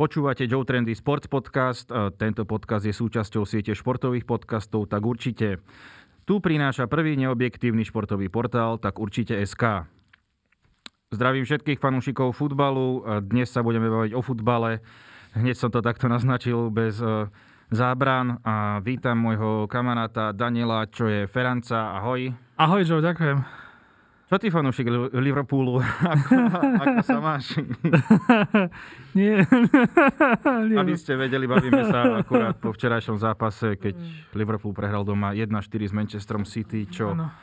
Počúvate Joe Trendy Sports Podcast. Tento podcast je súčasťou siete športových podcastov, tak určite. Tu prináša prvý neobjektívny športový portál, tak určite SK. Zdravím všetkých fanúšikov futbalu. Dnes sa budeme baviť o futbale. Hneď som to takto naznačil bez e, zábran a vítam môjho kamaráta Daniela, čo je Feranca. Ahoj. Ahoj Joe, ďakujem. Čo ty fanúšik Liverpoolu? ako, ako sa máš? Nie. Aby ste vedeli, bavíme sa akurát po včerajšom zápase, keď Liverpool prehral doma 1-4 s Manchesterom City, čo ano.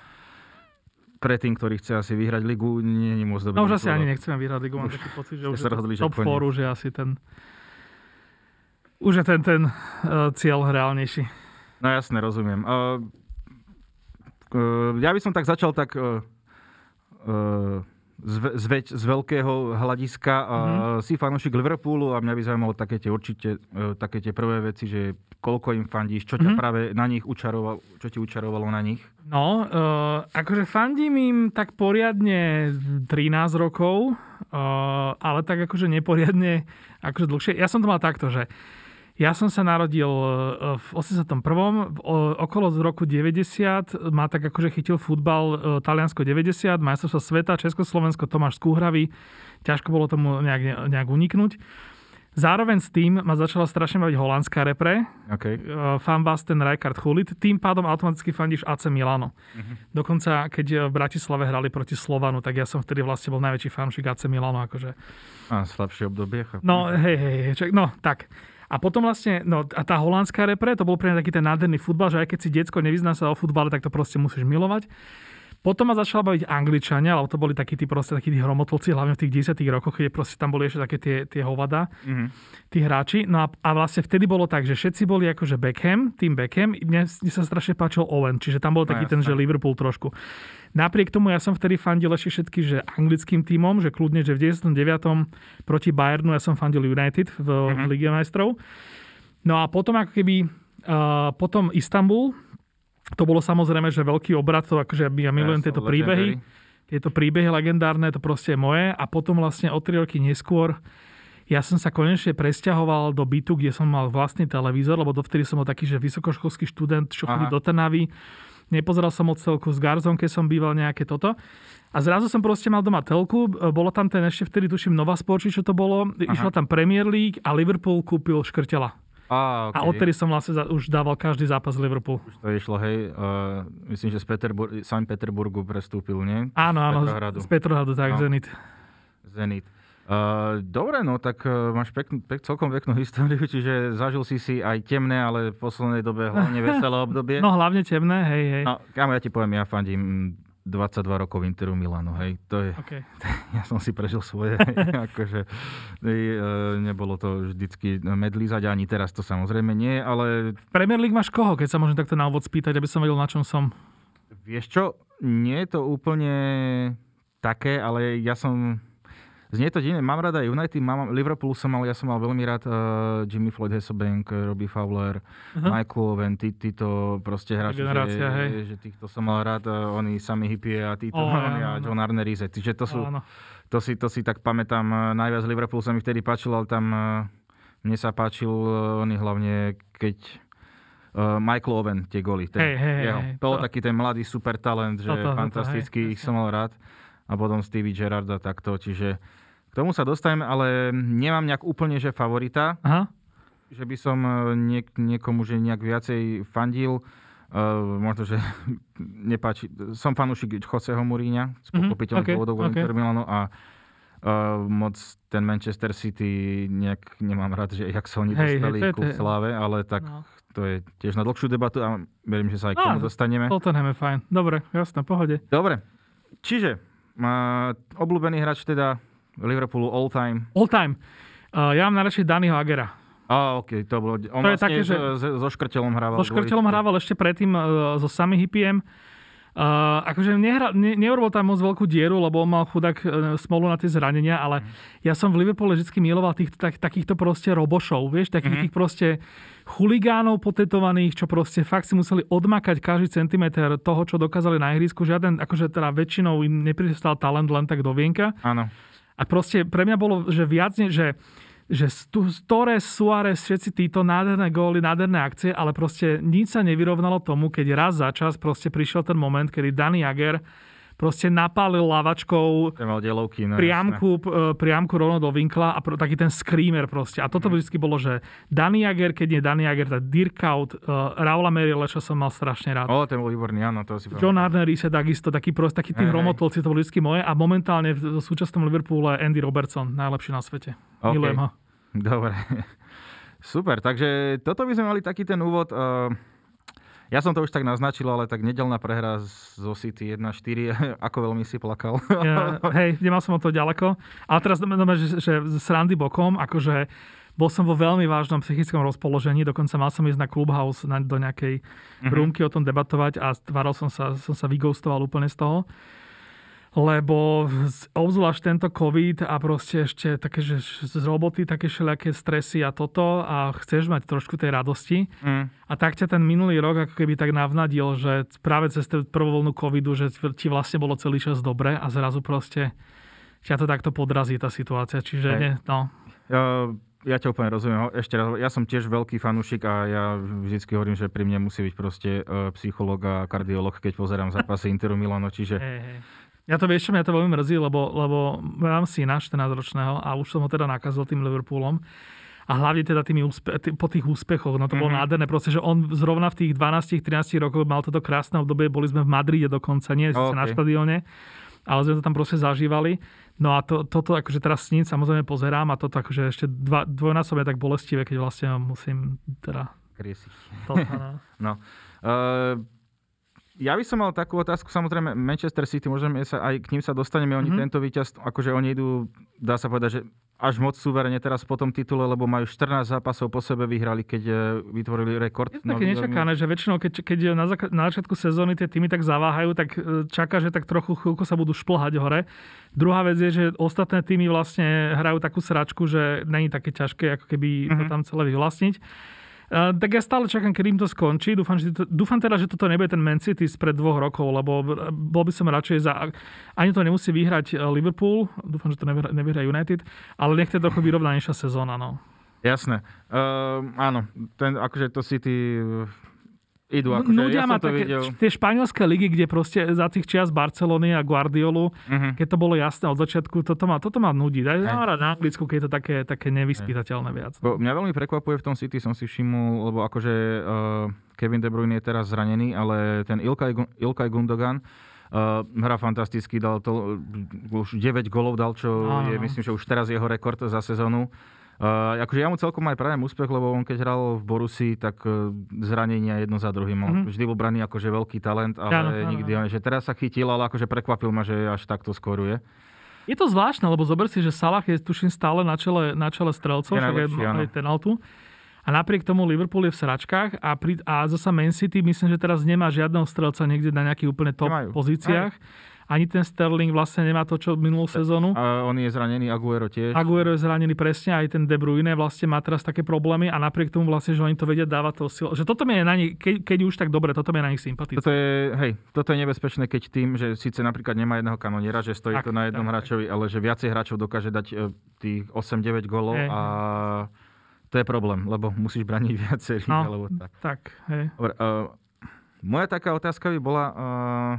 pre tým, ktorý chce asi vyhrať ligu, nie je moc dobré. No už asi ani nechceme vyhrať ligu, mám taký pocit, že už je rozhodli, top 4, že asi ten už je ten, ten uh, cieľ reálnejší. No jasne, rozumiem. Uh, uh, ja by som tak začal tak uh, z, z, veď, z veľkého hľadiska. Mm-hmm. Si fanúšik Liverpoolu a mňa by zaujímalo také tie určite e, také tie prvé veci, že koľko im fandíš, čo ťa mm-hmm. práve na nich učarovalo, čo ti učarovalo na nich? No, uh, akože fandím im tak poriadne 13 rokov, uh, ale tak akože neporiadne akože dlhšie. Ja som to mal takto, že ja som sa narodil e, v 81. Okolo z roku 90 ma tak akože chytil futbal e, Taliansko 90, majstrovstvo sveta, Československo, Tomáš Skúhravý. Ťažko bolo tomu nejak, nejak uniknúť. Zároveň s tým ma začala strašne baviť holandská repre. Okay. E, fan vás ten Rijkaard Hulit. Tým pádom automaticky fandíš AC Milano. Uh-huh. Dokonca, keď v Bratislave hrali proti Slovanu, tak ja som vtedy vlastne bol najväčší fanšik AC Milano. Akože. A slabšie obdobie. No, hej, hej, hej. No, tak. A potom vlastne, no a tá holandská repre, to bol pre mňa taký ten nádherný futbal, že aj keď si diecko nevyzná sa o futbale, tak to proste musíš milovať. Potom ma začala baviť Angličania, ale to boli takí tí proste takí tí hromotolci, hlavne v tých 10 rokoch, keď proste tam boli ešte také tie, tie hovada, mm-hmm. tí hráči. No a, a, vlastne vtedy bolo tak, že všetci boli akože Beckham, tým Beckham, mne, mne sa strašne páčil Owen, čiže tam bol no, taký jasne. ten, že Liverpool trošku. Napriek tomu ja som vtedy fandil ešte všetky, že anglickým tímom, že kľudne, že v 99. proti Bayernu ja som fandil United v, mm-hmm. v Lige majstrov. No a potom ako keby, uh, potom Istanbul, to bolo samozrejme, že veľký obrad, to akože ja milujem ja tieto príbehy. Tieto príbehy legendárne, to proste je moje. A potom vlastne o 3 roky neskôr ja som sa konečne presťahoval do bytu, kde som mal vlastný televízor, lebo dovtedy som bol taký, že vysokoškolský študent, čo chodí do Trnavy nepozeral som od celku s Garzom, keď som býval nejaké toto. A zrazu som proste mal doma telku, bolo tam ten ešte vtedy, tuším, Nova Sport, čo to bolo, Aha. išla tam Premier League a Liverpool kúpil Škrtela. A, okay. a odtedy som vlastne za, už dával každý zápas Liverpool. Už to išlo, hej. Uh, myslím, že z Peterbur- San Peterburgu prestúpil, nie? Áno, áno, z Petrohradu, z Petrohradu tak, no. Zenit. Zenit. Uh, dobre, no tak uh, máš peknú, pek, celkom peknú históriu, čiže zažil si si aj temné, ale v poslednej dobe hlavne veselé obdobie. No hlavne temné, hej, hej. No, kámo, ja ti poviem, ja fandím 22 rokov Interu Milano, hej. To je, okay. ja som si prežil svoje, akože uh, nebolo to vždycky medlízať, ani teraz to samozrejme nie, ale... Premier League máš koho, keď sa môžem takto na úvod spýtať, aby som vedel, na čom som? Vieš čo, nie je to úplne také, ale ja som Znie to divne, mám rada United, mám, Liverpool som mal, ja som mal veľmi rád uh, Jimmy Floyd Hasselbank, Robbie Fowler, uh-huh. Michael Owen, tí, títo proste hráči, že, hej. že týchto som mal rád, uh, oni sami hippie a títo, oh, oni a John Arnerise, čiže to sú, to si, to si tak pamätám, najviac Liverpool sa mi vtedy páčil, ale tam uh, mne sa páčil uh, oni hlavne, keď uh, Michael Owen, tie goly. Ten, hey, hey, jeho. Hey, to bol taký ten mladý super talent, že to, to, fantastický, to, hej, ich som mal rád a potom Stevie Gerrard a takto, čiže k tomu sa dostaneme, ale nemám nejak úplne, že favorita. Aha. Že by som e, niek- niekomu, že nejak viacej fandil. Uh, možno, že nepáči. Som fanúšik Joseho Muríňa z mhm, pochopiteľných mm-hmm. okay, okay. Inter Milano a uh, moc ten Manchester City nejak nemám rád, že jak sa oni hey, dostali hey, ku sláve, ale tak no. to je tiež na dlhšiu debatu a verím, že sa aj k tomu no, dostaneme. Tottenham je fajn. Dobre, jasné, pohode. Dobre. Čiže má obľúbený hráč teda Liverpoolu all time? All time. Uh, ja mám najradšej Daniho Agera. A, OK, to bolo... On to vlastne je také, že so Škrtelom hrával. So Škrtelom hrával ešte predtým uh, so Sami Hippiem. Uh, akože nehra, ne, neurobil tam moc veľkú dieru, lebo on mal chudák uh, smolu na tie zranenia, ale mm. ja som v Liverpoole vždy miloval tých, tak, takýchto proste robošov, vieš, takých mm. tých proste chuligánov potetovaných, čo proste fakt si museli odmakať každý centimeter toho, čo dokázali na ihrisku. Žiaden, akože teda väčšinou im nepristal talent len tak do vienka. Áno. A proste pre mňa bolo, že viac, že že Torres, Suárez, všetci títo nádherné góly, nádherné akcie, ale proste nič sa nevyrovnalo tomu, keď raz za čas proste prišiel ten moment, kedy Dani Jager proste napálil lavačkou delovky, no, priamku, priamku rovno do vinkla a pro, taký ten screamer proste. A toto mm. vždy bolo, že Dani Jager, keď nie Dani Jager, tak Dirkout, uh, Raula Lečo som mal strašne rád. O, ten bol výborný, áno, to si John Arner sa takisto, taký prost, taký tým hromotolci, to boli vždy moje. A momentálne v súčasnom Liverpoole Andy Robertson, najlepší na svete. Okay. Milujem ho. Dobre. Super, takže toto by sme mali taký ten úvod. Uh ja som to už tak naznačil, ale tak nedelná prehra zo City 1-4, ako veľmi si plakal. Ja, hej, nemal som o to ďaleko. Ale teraz, že, že s Randy bokom, akože bol som vo veľmi vážnom psychickom rozpoložení, dokonca mal som ísť na Clubhouse na, do nejakej mm-hmm. rúmky o tom debatovať a tváral som sa, som sa vygoustoval úplne z toho lebo obzvlášť tento COVID a proste ešte také, že z roboty také všelijaké stresy a toto a chceš mať trošku tej radosti. Mm. A tak ťa ten minulý rok ako keby tak navnadil, že práve cez tú prvú voľnu covidu, že ti vlastne bolo celý čas dobre a zrazu proste ťa to takto podrazí tá situácia. Čiže nie, no. Ja, ja ťa úplne rozumiem. Ešte raz, ja som tiež veľký fanúšik a ja vždycky hovorím, že pri mne musí byť proste uh, psychológ a kardiolog, keď pozerám zápasy Interu Milano, čiže hey, hey ja to vieš, čo mňa to veľmi mrzí, lebo, lebo mám syna 14-ročného a už som ho teda nakazil tým Liverpoolom. A hlavne teda tými úspe- tý, po tých úspechoch, no to mm-hmm. bolo mhm. nádherné, proste, že on zrovna v tých 12-13 rokoch mal toto krásne obdobie, boli sme v Madride dokonca, nie okay. na štadióne, ale sme to tam proste zažívali. No a to, toto akože teraz s ním samozrejme pozerám a toto akože ešte dva, dvojnásobne tak bolestivé, keď vlastne musím teda... Kriesiť. no. no. Uh, ja by som mal takú otázku, samozrejme Manchester City, môžeme sa aj k ním sa dostaneme, oni mm-hmm. tento víťaz, akože oni idú, dá sa povedať, že až moc suverene teraz po tom titule, lebo majú 14 zápasov po sebe vyhrali, keď e, vytvorili rekord. Je to také nečakané, že väčšinou, keď, keď na, zak- na začiatku sezóny tie týmy tak zaváhajú, tak e, čaká, že tak trochu chvíľku sa budú šplhať hore. Druhá vec je, že ostatné týmy vlastne hrajú takú sračku, že není také ťažké, ako keby mm-hmm. to mhm. tam celé vyvlastniť. Tak ja stále čakám, kedy im to skončí. Dúfam, že to, dúfam teda, že toto nebude ten Man City spred dvoch rokov, lebo bol by som radšej za... Ani to nemusí vyhrať e, Liverpool, dúfam, že to nevyhrá, United, ale nech to je trochu vyrovnanejšia sezóna. No. Jasné. Uh, áno, ten, akože to City idú. Akože, Nudia ja ma také, videl... tie španielské ligy, kde proste za tých čias Barcelony a Guardiolu, uh-huh. keď to bolo jasné od začiatku, toto ma, toto ma nudí. Daj hey. na Anglicku, keď je to také, také nevyspytateľné viac. Bo mňa veľmi prekvapuje v tom City, som si všimol, lebo akože uh, Kevin De Bruyne je teraz zranený, ale ten Ilkay, Ilkay Gundogan Uh, hra fantasticky, dal to, už 9 golov dal, čo no, je, no. myslím, že už teraz jeho rekord za sezónu. Uh, akože ja mu celkom aj prajem úspech, lebo on keď hral v Borusi, tak uh, zranenia jedno za druhým. Mm-hmm. Vždy bol braný akože veľký talent, ale ja, no, nikdy, no. že teraz sa chytil, ale akože prekvapil ma, že až takto skoruje. Je to zvláštne, lebo zober si, že Salah je tuším stále na čele, na čele strelcov, však aj, aj ten altu. A napriek tomu Liverpool je v sračkách a, pri, a zasa Man City myslím, že teraz nemá žiadneho strelca niekde na nejakých úplne top Nemajú. pozíciách. Aj ani ten Sterling vlastne nemá to, čo minulú sezónu. A on je zranený, Aguero tiež. Aguero je zranený presne, aj ten De Bruyne vlastne má teraz také problémy a napriek tomu vlastne, že oni to vedia dávať to silu. Že toto mi je na nich, keď, keď už tak dobre, toto mi je na nich sympatické. Toto je, hej, toto je nebezpečné, keď tým, že síce napríklad nemá jedného kanoniera, že stojí tak, to na jednom tak, hráčovi, tak. ale že viacej hráčov dokáže dať e, tých 8-9 golov hey. a to je problém, lebo musíš braniť viacerých. No, alebo tak. tak hej. Dobre, uh, moja taká otázka by bola, uh,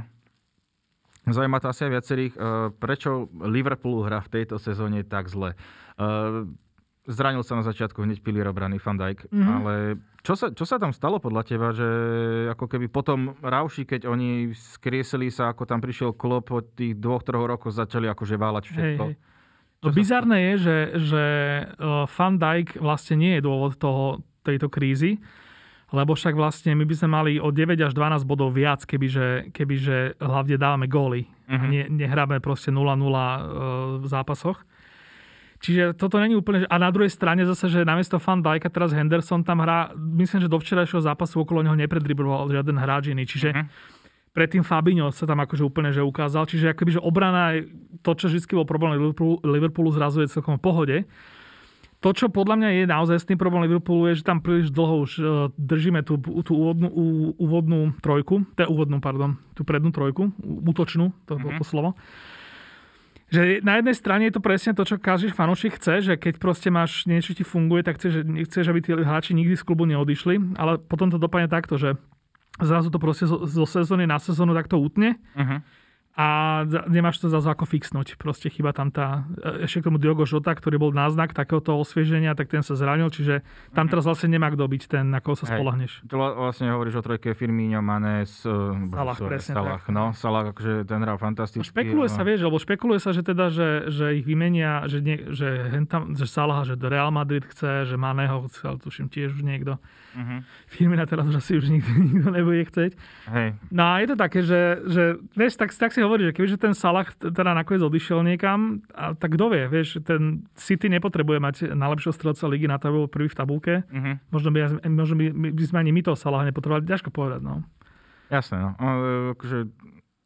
Zaujíma to asi aj viacerých, eh, prečo Liverpool hrá v tejto sezóne tak zle. Eh, zranil sa na začiatku hneď pilier obrany Van Dijk, mm-hmm. ale čo sa, čo sa tam stalo podľa teba, že ako keby potom Rauši, keď oni skriesili sa, ako tam prišiel klop od tých dvoch, troch rokov, začali akože váľať všetko. Hej, hej. No, bizarné je, že, že eh, Van Dijk vlastne nie je dôvod toho, tejto krízy, lebo však vlastne my by sme mali o 9 až 12 bodov viac, kebyže, kebyže hlavne dávame góly. Uh-huh. Ne, nehráme proste 0-0 e, v zápasoch. Čiže toto není úplne... A na druhej strane zase, že namiesto Fan Dijka teraz Henderson tam hrá, myslím, že do včerajšieho zápasu okolo neho nepredribloval žiaden hráč iný. Čiže uh-huh. predtým Fabinho sa tam akože úplne že ukázal. Čiže akoby, že obrana, to, čo vždy bol problém Liverpoolu, Liverpoolu zrazu je celkom v pohode. To, čo podľa mňa je naozaj s tým problém Liverpoolu, je, že tam príliš dlho už uh, držíme tú, tú úvodnú, ú, úvodnú trojku, je úvodnú, pardon, tú prednú trojku, útočnú, to, mm-hmm. to, to slovo. že na jednej strane je to presne to, čo každý fanúšik chce, že keď proste máš niečo ti funguje, tak chceš, chceš, aby tí hráči nikdy z klubu neodišli, ale potom to dopadne takto, že zrazu to proste zo, zo sezóny na sezónu takto utne. Uh-huh a nemáš to zase ako fixnúť. Proste chyba tam tá, e, ešte k tomu Diogo Žota, ktorý bol náznak takéhoto osvieženia, tak ten sa zranil, čiže tam mhm. teraz vlastne nemá kto byť ten, na koho sa spolahneš. To vlastne hovoríš o trojke Firmino, Manes, e, Salah, presne Salah, tak. no, Salah, akože ten hral fantasticky. Špekuluje no. sa, vieš, lebo špekuluje sa, že teda, že, že ich vymenia, že, nie, že, hentam, že Salah, že do Real Madrid chce, že Maného chce, ale tuším tiež už niekto. Uh-huh. Firmina teraz už asi už nikto, nikto nebude chceť. Hej. No a je to také, že, že vieš, tak, tak si hovorí, že kebyže ten Salah teda nakoniec odišiel niekam, a, tak kto vie, vieš, ten City nepotrebuje mať najlepšieho strelca ligy na tabulu prvý v tabulke. Uh-huh. Možno, by, možno by, by sme ani my toho Salah nepotrebovali, ťažko povedať, no. Jasné, no. Akože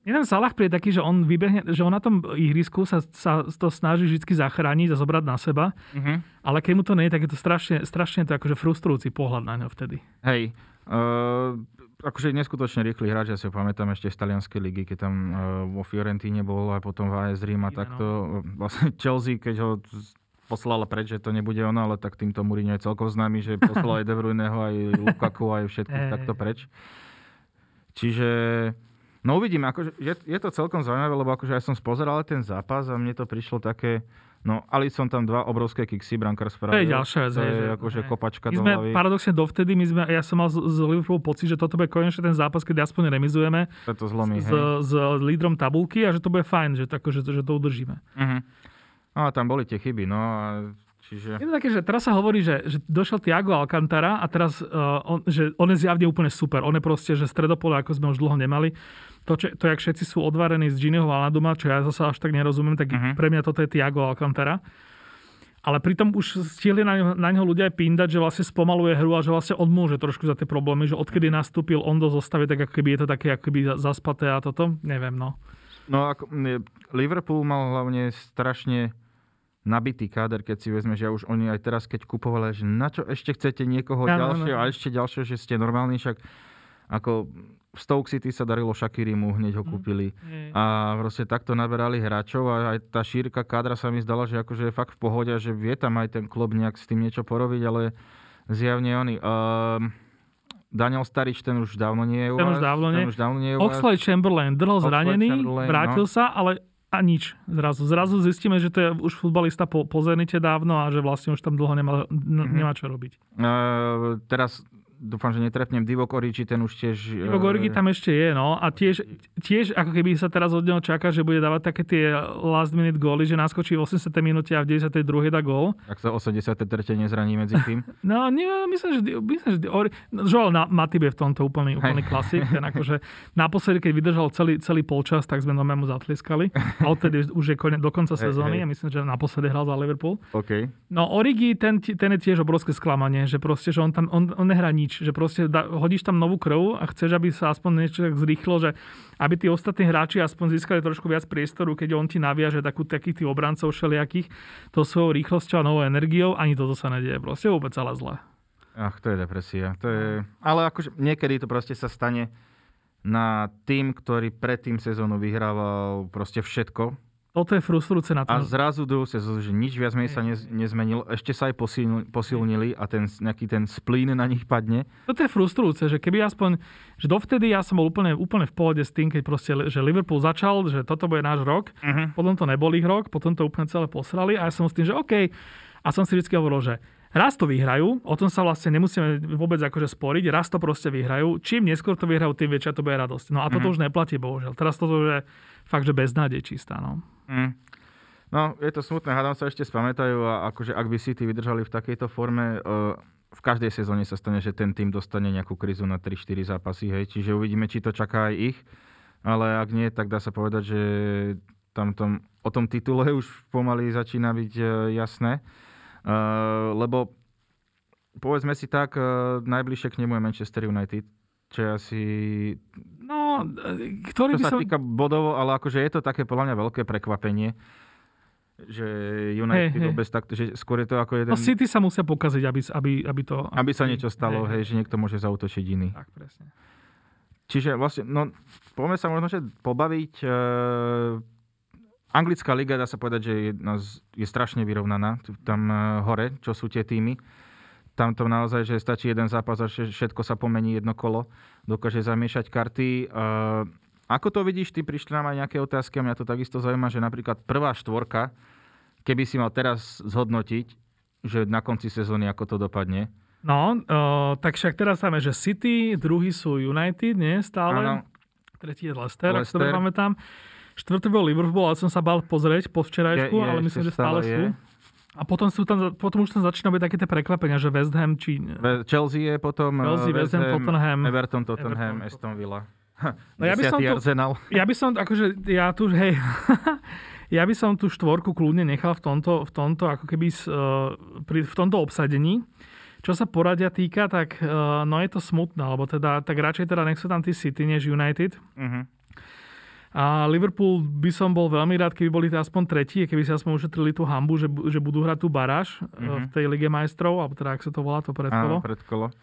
Jeden Salah príde taký, že on vybehne, že on na tom ihrisku sa, sa to snaží vždy zachrániť a zobrať na seba, uh-huh. ale keď mu to nie je, tak je to strašne, strašne to akože frustrujúci pohľad na ňo vtedy. Hej, uh, akože neskutočne rýchly hráč, ja si ho pamätám ešte z talianskej ligy, keď tam uh, vo Fiorentíne bol a potom v AS Rím a takto. No. Vlastne Chelsea, keď ho poslala preč, že to nebude ono, ale tak týmto Mourinho je celkom známy, že poslal aj De Bruyneho, aj Lukaku, aj všetkých takto preč. Čiže No uvidíme, akože je, je to celkom zaujímavé, lebo akože ja som spozeral ten zápas a mne to prišlo také, No, ali som tam dva obrovské kiksy, brankár spravil. To je ďalšia vec. To je že, akože hej. kopačka my sme, paradoxne dovtedy, my sme, ja som mal z, z Liverpoolu pocit, že toto bude konečne ten zápas, keď aspoň remizujeme to zlomí, s, s, s lídrom tabulky a že to bude fajn, že, tako, že, že to udržíme. Uh-huh. No a tam boli tie chyby, no a Čiže... Je to také, že teraz sa hovorí, že, že došiel Tiago Alcantara a teraz, uh, on, že on je zjavne úplne super. On je proste, že stredopole, ako sme už dlho nemali. To, čo, to jak všetci sú odvarení z Giniho Valaduma, čo ja zase až tak nerozumiem, tak uh-huh. pre mňa toto je Tiago Alcantara. Ale pritom už stihli na ňo, na ňo ľudia aj pindať, že vlastne spomaluje hru a že vlastne on môže trošku za tie problémy, že odkedy nastúpil on do zostavy, tak ako keby je to také ako keby zaspaté a toto, neviem, no. No ako, Liverpool mal hlavne strašne nabitý káder, keď si vezme, že už oni aj teraz, keď kupovali, že na čo ešte chcete niekoho ja, ďalšieho no, no. a ešte ďalšieho, že ste normálni, však ako v Stoke City sa darilo Shakirimu, hneď ho mhm. kúpili. Mm. A proste takto naberali hráčov a aj tá šírka kádra sa mi zdala, že akože je fakt v pohode že vie tam aj ten klub nejak s tým niečo porobiť, ale zjavne oni. Uh, Daniel Starič, ten už dávno nie je u Ten už dávno nie. Ten už dávno nie je Oxlade Chamberlain drhol zranený, Chamberlain, vrátil no. sa, ale a nič. Zrazu, zrazu zistíme, že to je už futbalista po, po Zenite dávno a že vlastne už tam dlho nemá, mm-hmm. nemá čo robiť. Uh, teraz dúfam, že netrepnem, Divok Origi, ten už tiež... Divok Origi tam ešte je, no. A tiež, tiež ako keby sa teraz od neho čaká, že bude dávať také tie last minute góly, že naskočí v 80. minúte a v 92. dá gól. Ak sa 83. nezraní medzi tým. no, nie, myslím, že, myslím, že Ori... No, Joel na, Matip je v tomto úplný, úplný klasik. Ten akože naposledy, keď vydržal celý, celý polčas, tak sme mu zatliskali. A odtedy už je konec, do konca sezóny. Hey, hey. myslím, že naposledy hral za Liverpool. Okay. No Origi, ten, ten je tiež obrovské sklamanie, že proste, že on tam on, on nehrá nič nič, že proste da, hodíš tam novú krv a chceš, aby sa aspoň niečo tak zrýchlo, že aby tí ostatní hráči aspoň získali trošku viac priestoru, keď on ti naviaže takú, takých tých obrancov všelijakých, to svojou rýchlosťou a novou energiou, ani toto sa nedieje. Proste vôbec celé zle. Ach, to je depresia. To je... Ale akože niekedy to proste sa stane na tým, ktorý predtým sezónu vyhrával proste všetko, toto je frustrujúce na tom. A zrazu druhú sezónu, že nič viac menej sa nez, nezmenil, ešte sa aj posilnili, posilnili a ten, nejaký ten splín na nich padne. Toto je frustrujúce, že keby aspoň, že dovtedy ja som bol úplne, úplne v pohode s tým, keď proste, že Liverpool začal, že toto bude náš rok, uh-huh. potom to nebol ich rok, potom to úplne celé posrali a ja som s tým, že OK. A som si vždy hovoril, že Raz to vyhrajú, o tom sa vlastne nemusíme vôbec akože sporiť, raz to proste vyhrajú. Čím neskôr to vyhrajú, tým väčšia to bude radosť. No a toto mm-hmm. už neplatí, bohužiaľ. Teraz toto je fakt, že beznádej čistá. No. Mm. No, je to smutné, hádam sa ešte spamätajú a akože ak by City vydržali v takejto forme, uh, v každej sezóne sa stane, že ten tým dostane nejakú krizu na 3-4 zápasy, hej, čiže uvidíme, či to čaká aj ich, ale ak nie, tak dá sa povedať, že tam tom, o tom titule už pomaly začína byť uh, jasné. Uh, lebo povedzme si tak, najbližšie k nemu je Manchester United, čo je asi... No, ktorý čo by sa som... týka bodovo, ale akože je to také podľa mňa veľké prekvapenie, že United hey, hey. vôbec takto, že skôr je to ako jeden... No City sa musia pokaziť, aby, aby, aby to... Aby sa niečo stalo, hey, hej, že niekto môže zautočiť iný. Tak, presne. Čiže vlastne, no, poďme sa možno, že pobaviť, uh, anglická liga, dá sa povedať, že je, je strašne vyrovnaná tam uh, hore, čo sú tie týmy. Tam to naozaj, že stačí jeden zápas a všetko sa pomení jedno kolo. Dokáže zamiešať karty. Uh, ako to vidíš, ty prišli nám aj nejaké otázky a mňa to takisto zaujíma, že napríklad prvá štvorka, keby si mal teraz zhodnotiť, že na konci sezóny ako to dopadne? No, uh, tak však teraz máme, že City, druhý sú United, nie stále. Ano. Tretí je Leicester, Leicester. ak to pamätám. Štvrtý bol Liverpool, ale som sa bal pozrieť po včerajšku, je, je, ale myslím, že stále, stále sú. A potom, sú tam, potom už tam začína byť také tie prekvapenia, že West Ham či... Chelsea je potom Chelsea, West Ham, Tottenham. Everton, Tottenham, Everton, Aston Villa. No ja by som tu, Arsenal. Ja by som, akože, ja tu, hej, ja by som tú štvorku kľudne nechal v tomto, v tomto ako keby, pri, v tomto obsadení. Čo sa poradia týka, tak uh, no je to smutné, lebo teda, tak radšej teda nech sú tam tí City než United. Uh-huh. A Liverpool by som bol veľmi rád, keby boli aspoň tretí, keby si aspoň ušetrili tú hambu, že, že budú hrať tú baráž uh-huh. v tej Lige majstrov, alebo teda, ak sa to volá, to predkolo. Áno, predkolo.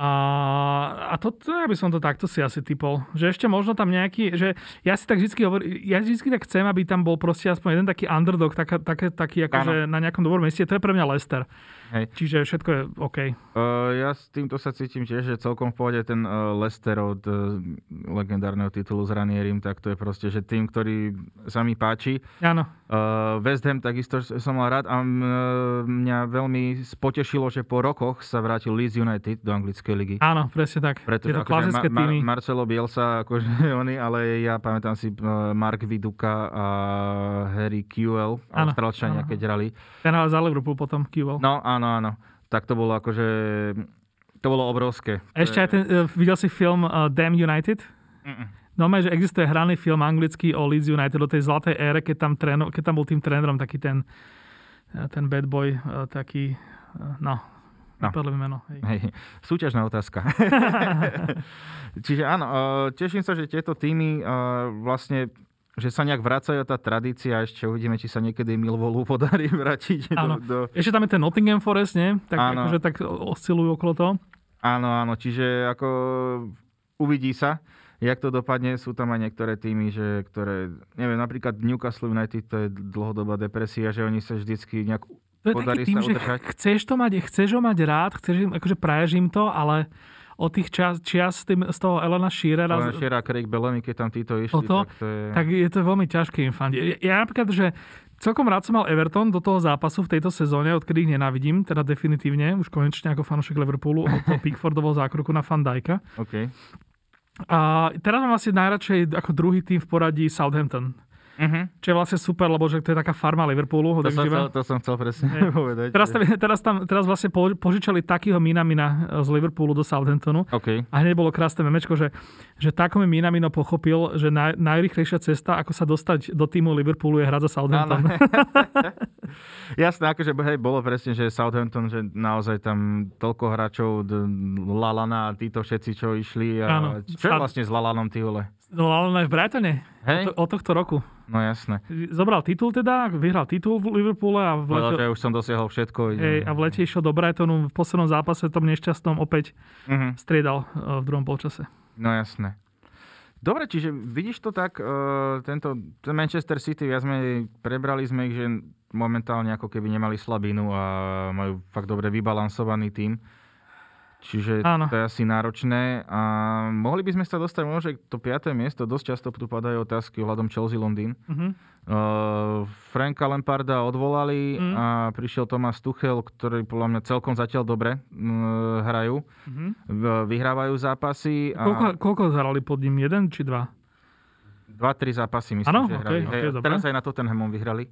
A, a to, to, ja by som to takto si asi typol. Že ešte možno tam nejaký, že ja si tak vždy hovorím, ja vždy tak chcem, aby tam bol proste aspoň jeden taký underdog, tak, tak, taký akože na nejakom dobrom mieste. To je pre mňa Lester. Hej. Čiže všetko je OK. Uh, ja s týmto sa cítim tiež, že celkom v pohode ten uh, Lester od uh, legendárneho titulu s Ranierim, tak to je proste, že tým, ktorý sa mi páči. Áno. Uh, West Ham takisto som mal rád a mňa veľmi potešilo, že po rokoch sa vrátil Leeds United do anglickej ligy. Áno, presne tak. Pretože to akože klasické ma, týmy. Marcelo Bielsa, akože oni, ale ja pamätám si uh, Mark Viduka a Harry Kewell, Austrálčania, keď hrali. Ten ale za Liverpool potom Kewell. No, áno, áno. Tak to bolo akože... To bolo obrovské. Ešte aj ten, uh, videl si film uh, Damn United? Mm-mm. No, že existuje hraný film anglický o Leeds United, o tej zlatej ére, keď tam, tréno, keď tam bol tým trénerom taký ten, ten bad boy, taký, no, No. mi meno. Hej. Hej. Súťažná otázka. Čiže áno, teším sa, že tieto týmy vlastne že sa nejak vracajú tá tradícia, ešte uvidíme, či sa niekedy Milvolu podarí vrátiť. Áno. Do, do... Ešte tam je ten Nottingham Forest, nie? Tak áno. akože tak oscilujú okolo toho. Áno, áno, čiže ako uvidí sa, jak to dopadne. Sú tam aj niektoré týmy, že, ktoré, neviem, napríklad Newcastle United, to je dlhodobá depresia, že oni sa vždycky nejak to je podarí taký tým, že chceš to mať, chceš ho mať rád, chceš, akože praješ im to, ale od tých čas, čias tým, z toho Elena Shearera. Elena Shearer a Craig Bellamy, keď tam títo išli, to, tak to je... Tak je to veľmi ťažké im fandiť. Ja, ja napríklad, že celkom rád som mal Everton do toho zápasu v tejto sezóne, odkedy ich nenávidím, teda definitívne, už konečne ako fanúšik Liverpoolu, od toho Pickfordovho zákroku na Van Dijka. Okay. A teraz mám asi najradšej ako druhý tým v poradí Southampton. Uh-huh. Čo je vlastne super, lebo že to je taká farma Liverpoolu. To, som chcel, to som chcel presne hey. povedať. Teraz, tam, teraz, tam, teraz vlastne požičali takého Minamina z Liverpoolu do Southamptonu. Okay. A hneď bolo krásne memečko, že, že takom Minamino pochopil, že naj, najrychlejšia cesta, ako sa dostať do týmu Liverpoolu je hrať za Southampton. Jasné, akože hej, bolo presne, že Southampton, že naozaj tam toľko hráčov, Lalana a títo všetci, čo išli. A. Čo je vlastne s Lalanom, ty vole? No ale v Brightone. Hej? Od, tohto roku. No jasné. Zobral titul teda, vyhral titul v Liverpoole a v lete... že už som dosiahol všetko. Hej, a v lete išiel do Brightonu, v poslednom zápase tom nešťastnom opäť uh-huh. striedal uh, v druhom polčase. No jasné. Dobre, čiže vidíš to tak, uh, tento ten Manchester City, viac sme prebrali sme ich, že momentálne ako keby nemali slabinu a majú fakt dobre vybalansovaný tým. Čiže Áno. to je asi náročné. A mohli by sme sa dostať možno, že to piaté miesto, dosť často tu padajú otázky ohľadom Chelsea Londýn. Uh-huh. Uh, Franka Lamparda odvolali uh-huh. a prišiel Tomás Tuchel, ktorý podľa mňa celkom zatiaľ dobre uh, hrajú. Uh-huh. Vyhrávajú zápasy. A... Koľko, koľko zhrali pod ním? Jeden či dva? Dva, tri zápasy myslím, ano? že hrali. Okay, okay, teraz aj na Tottenhamom vyhrali.